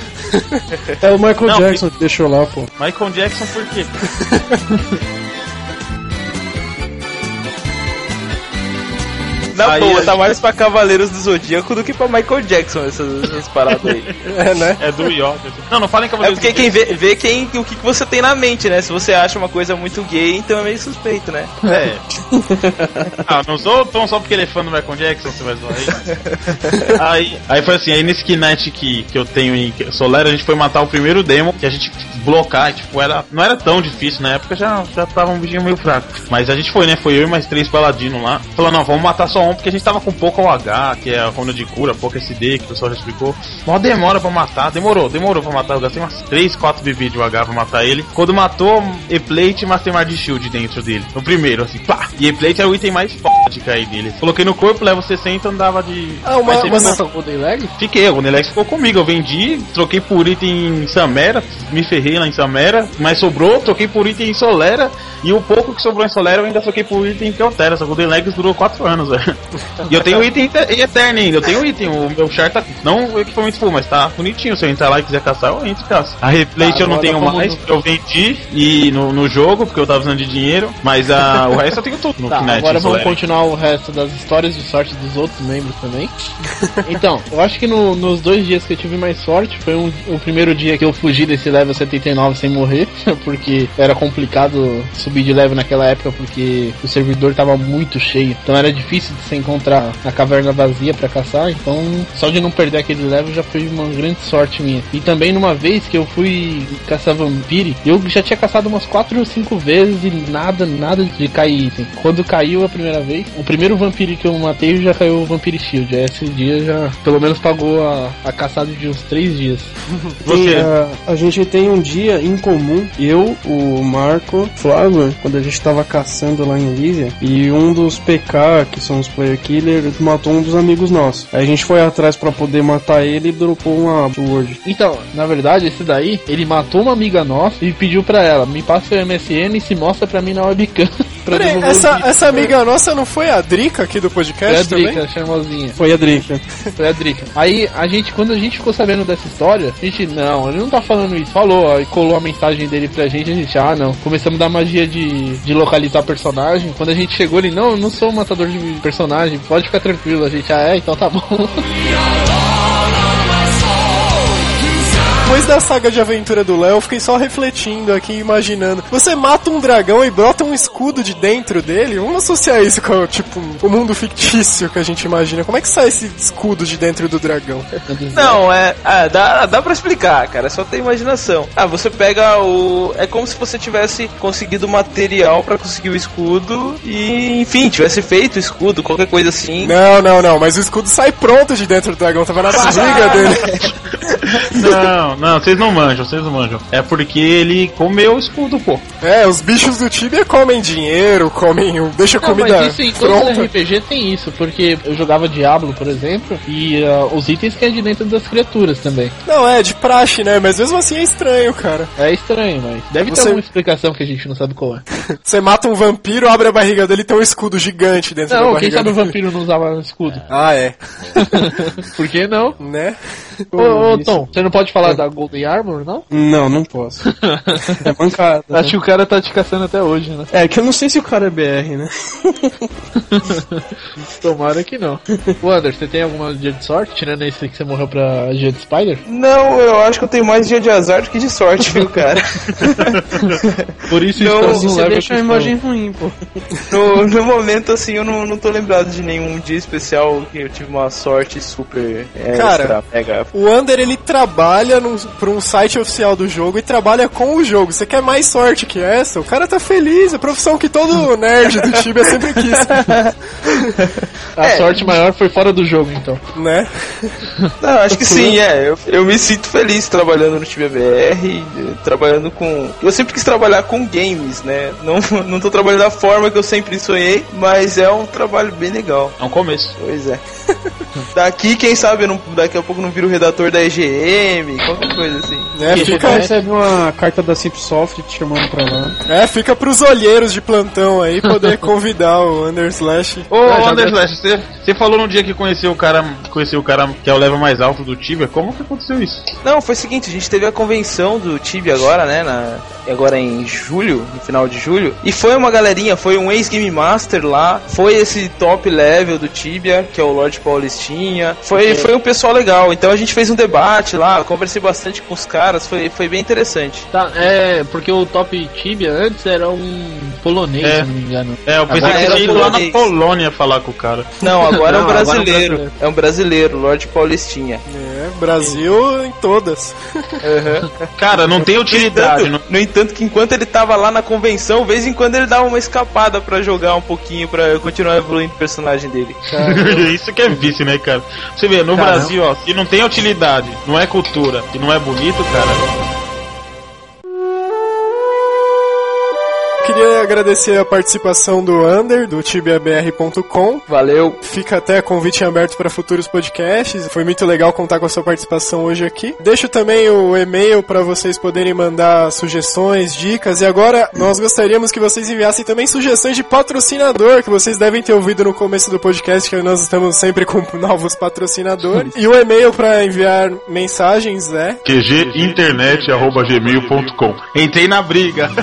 É o Michael Não, Jackson que deixou lá, pô. Michael Jackson, por quê? Na Aí boa, tá mais pra Cavaleiros do Zodíaco do que pra Michael Jackson essas, essas paradas aí. É, né? É do Yoda. Não, não falem É Cavaleiros porque do quem vê, vê quem, o que que você tem na mente, né? Se você acha uma coisa muito gay, então é meio suspeito, né? É. ah, não sou tão só porque ele é fã do Michael Jackson, você vai zoar aí. aí. Aí foi assim, aí nesse Knight que, que eu tenho em Solera, a gente foi matar o primeiro demo, que a gente blocar, tipo, era, não era tão difícil, na época já, já tava um bichinho meio fraco. Mas a gente foi, né? Foi eu e mais três paladinos lá. Falou, não, vamos matar só porque a gente tava com pouco OH, que é a runa de cura, pouco SD, que o pessoal já explicou. Mó demora pra matar, demorou, demorou pra matar. Eu gastei umas 3, 4 BB de OH pra matar ele. Quando matou, E-Plate e Mastermind Shield dentro dele. No primeiro, assim, pá! E E-Plate é o item mais foda de cair dele. Coloquei no corpo, level 60, andava de. Ah, uma- Mas uma- uma- Golden Leg? Fiquei, o Gonelex ficou comigo. Eu vendi, troquei por item em Samera, me ferrei lá em Samera, mas sobrou, troquei por item em Solera, e o pouco que sobrou em Solera eu ainda troquei por item em Keltera. Só que o Gonelex durou 4 anos, velho. E eu tenho item em em Eterno ainda, eu tenho item, o meu char tá. Não o equipamento full, mas tá bonitinho. Se eu entrar lá e quiser caçar, eu entro e caço. A replate Tá, eu não tenho vamos mais, no- eu vendi e no, no jogo, porque eu tava usando de dinheiro, mas a, o resto eu tenho tudo no Tá, Knight agora vamos continuar o resto das histórias de sorte dos outros membros também. Então, eu acho que no- nos dois dias que eu tive mais sorte foi um- o primeiro dia que eu fugi desse level 79 sem morrer, porque era complicado subir de level naquela época porque o servidor tava muito cheio. Então era difícil de você encontrar a caverna vazia pra caçar, então só de não perder aquele level já foi uma grande sorte minha. E também numa vez que eu fui caçar vampire, eu já tinha caçado umas 4 ou 5 vezes e nada, nada de cair item. Quando caiu a primeira vez, o primeiro vampire que eu matei já caiu o Vampire Shield. Esse dia já pelo menos pagou a, a caçada de uns 3 dias. Você, a, a gente tem um dia em comum, eu, o Marco, Flávio, quando a gente tava caçando lá em Elísia, e um dos PK, que são os player killers, matou um dos amigos nossos. Aí a gente foi atrás pra poder matar ele e dropou uma sword. Então, na verdade, esse daí, ele matou uma amiga nossa e pediu pra ela, me passa o MSN e se mostra pra mim na webcam. Peraí, essa, essa amiga nossa não foi a Drica aqui do Foi a podcast também? Drica, charmosinha. Foi a Drica. Foi a Drica. Aí a gente, quando a gente ficou sabendo dessa história, a gente, não, ele não tá falando isso. Falou, e colou a mensagem dele pra gente, a gente, ah não. Começamos a dar magia de, de localizar personagem. Quando a gente chegou, ele, não, eu não sou um matador de personagem, pode ficar tranquilo. A gente, ah é, então tá bom. depois da saga de aventura do Léo, eu fiquei só refletindo aqui, imaginando. Você mata um dragão e brota um escudo de dentro dele? Vamos associar isso com, tipo, o mundo fictício que a gente imagina. Como é que sai esse escudo de dentro do dragão? Não, é. Ah, dá, dá pra explicar, cara. Só tem imaginação. Ah, você pega o. É como se você tivesse conseguido material pra conseguir o escudo e, enfim, tivesse feito o escudo, qualquer coisa assim. Não, não, não, mas o escudo sai pronto de dentro do dragão, tava na barriga dele. Não, não, vocês não manjam, vocês não manjam. É porque ele comeu o escudo, pô. É, os bichos do Tibia comem dinheiro, comem. Deixa Não, comida mas isso em todos os. RPG tem isso, porque eu jogava Diablo, por exemplo, e ah, os itens que é de dentro das criaturas também. Não, é, de praxe, né? Mas mesmo assim é estranho, cara. É estranho, mas deve Você- ter uma explicação que a gente não sabe qual é. Você mata um vampiro, abre a barriga dele e tem um escudo gigante dentro da Não, barriga quem sabe o vampiro não usava escudo? Ah, é. Por que não? Né? Ô, ô, Tom, você não pode falar da Golden Armor, não? Não, não posso. É mancada. né? Acho que o cara tá te caçando até hoje, né? É que eu não sei se o cara é BR, né? Tomara que não. Wander, você tem alguma dia de sorte, tirando esse que você morreu pra dia de Spider? Não, eu acho que eu tenho mais dia de azar do que de sorte, viu, cara? Por isso Não, estamos no Você level deixa a que imagem ruim, pô. No, no momento, assim, eu não, não tô lembrado de nenhum dia especial que eu tive uma sorte super é, Cara, extra, mega. O Under ele trabalha num, pra um site oficial do jogo e trabalha com o jogo. Você quer mais sorte que essa? O cara tá feliz, a profissão que todo nerd do Tibia sempre quis, A É. sorte maior foi fora do jogo, então. né? Não, acho que sim, é. Eu, eu me sinto feliz trabalhando no time BR, trabalhando com. Eu sempre quis trabalhar com games, né? Não, não tô trabalhando da forma que eu sempre sonhei, mas é um trabalho bem legal. É um começo. Pois é. Daqui, quem sabe, eu não, daqui a pouco não viro o redator da Qualquer coisa assim. É, Você fica, recebe uma carta da Cipsoft te chamando pra lá. é, fica pros olheiros de plantão aí poder convidar o Under Slash. Ô, Ah, já Anders deve- Slash, você, você falou no dia que conheceu o cara, conheceu o cara que é o level mais alto do Tibia, como que aconteceu isso? Não, foi o seguinte, a gente teve a convenção do Tibia agora, né, na, agora em julho, no final de julho, e foi uma galerinha, foi um ex-game master lá, foi esse top level do Tibia, que é o Lorde Paulistinha, foi, foi um pessoal legal, então a gente fez um debate lá, conversei bastante com os caras, foi, foi bem interessante. Tá, é, porque o Top Tibia antes era um polonês, É. se não me engano. É, eu pensei Agora que você ia lá na. Polônia falar com o cara. Não, agora é um Não, agora é um brasileiro, é um brasileiro, Lorde Paulistinha. É, Brasil em todas. Cara, não tem utilidade. No Não... entanto, no entanto que enquanto ele tava lá na convenção, de vez em quando ele dava uma escapada pra jogar um pouquinho, pra continuar evoluindo o personagem dele. Isso que é vice, né, cara? Você vê, no Caramba. Brasil, ó, se não tem utilidade, não é cultura e não é bonito, cara. Queria agradecer a participação do Under, do tibiabr.com. Valeu. Fica até convite aberto para futuros podcasts. Foi muito legal contar com a sua participação hoje aqui. Deixo também o e-mail para vocês poderem mandar sugestões, dicas. E agora nós gostaríamos que vocês enviassem também sugestões de patrocinador, que vocês devem ter ouvido no começo do podcast, que nós estamos sempre com novos patrocinadores. E o e-mail para enviar mensagens é qginternet.gmail.com Entrei na briga.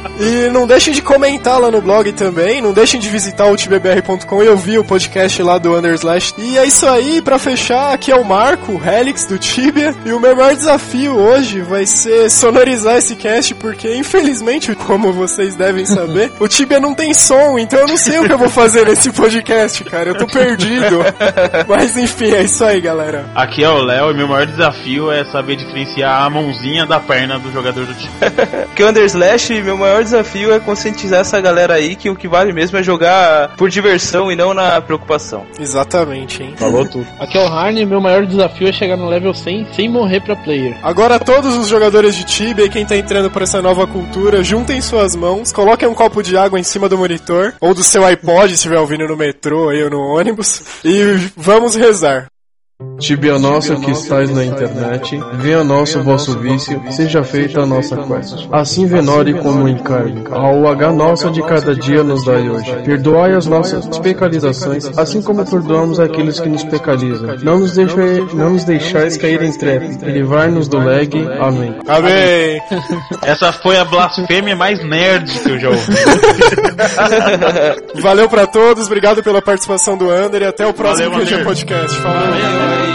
E não deixem de comentar lá no blog também, não deixem de visitar o tbbr.com e ouvir o podcast lá do Underslash. E é isso aí, pra fechar, aqui é o Marco, o Helix do Tibia, e o meu maior desafio hoje vai ser sonorizar esse cast, porque infelizmente, como vocês devem saber, o Tibia não tem som, então eu não sei o que eu vou fazer nesse podcast, cara, eu tô perdido. Mas enfim, é isso aí, galera. Aqui é o Léo e meu maior desafio é saber diferenciar a mãozinha da perna do jogador do time. Que Underslash, meu maior desafio é conscientizar essa galera aí que o que vale mesmo é jogar por diversão e não na preocupação. Exatamente, hein. Falou tudo. Aqui é o Harney, meu maior desafio é chegar no level 100 sem morrer pra player. Agora todos os jogadores de Tibia e quem tá entrando por essa nova cultura, juntem suas mãos, coloquem um copo de água em cima do monitor, ou do seu iPod, se estiver ouvindo no metrô aí ou no ônibus, e vamos rezar. Tibia nosso que estais na internet, venha nosso vosso vício, seja feita a nossa quest. Assim venore como encarne, ao H nosso de cada dia nos dai hoje. Perdoai as nossas pecalizações, assim como perdoamos aqueles que nos pecalizam. Não nos, deixai, não nos deixais cair em trap, e livrai-nos do leg. Amém. Amém! Essa foi a blasfêmia mais nerd que eu já ouvi. Valeu pra todos, obrigado pela participação do Under e até o próximo Valeu, QG. Podcast. Falou!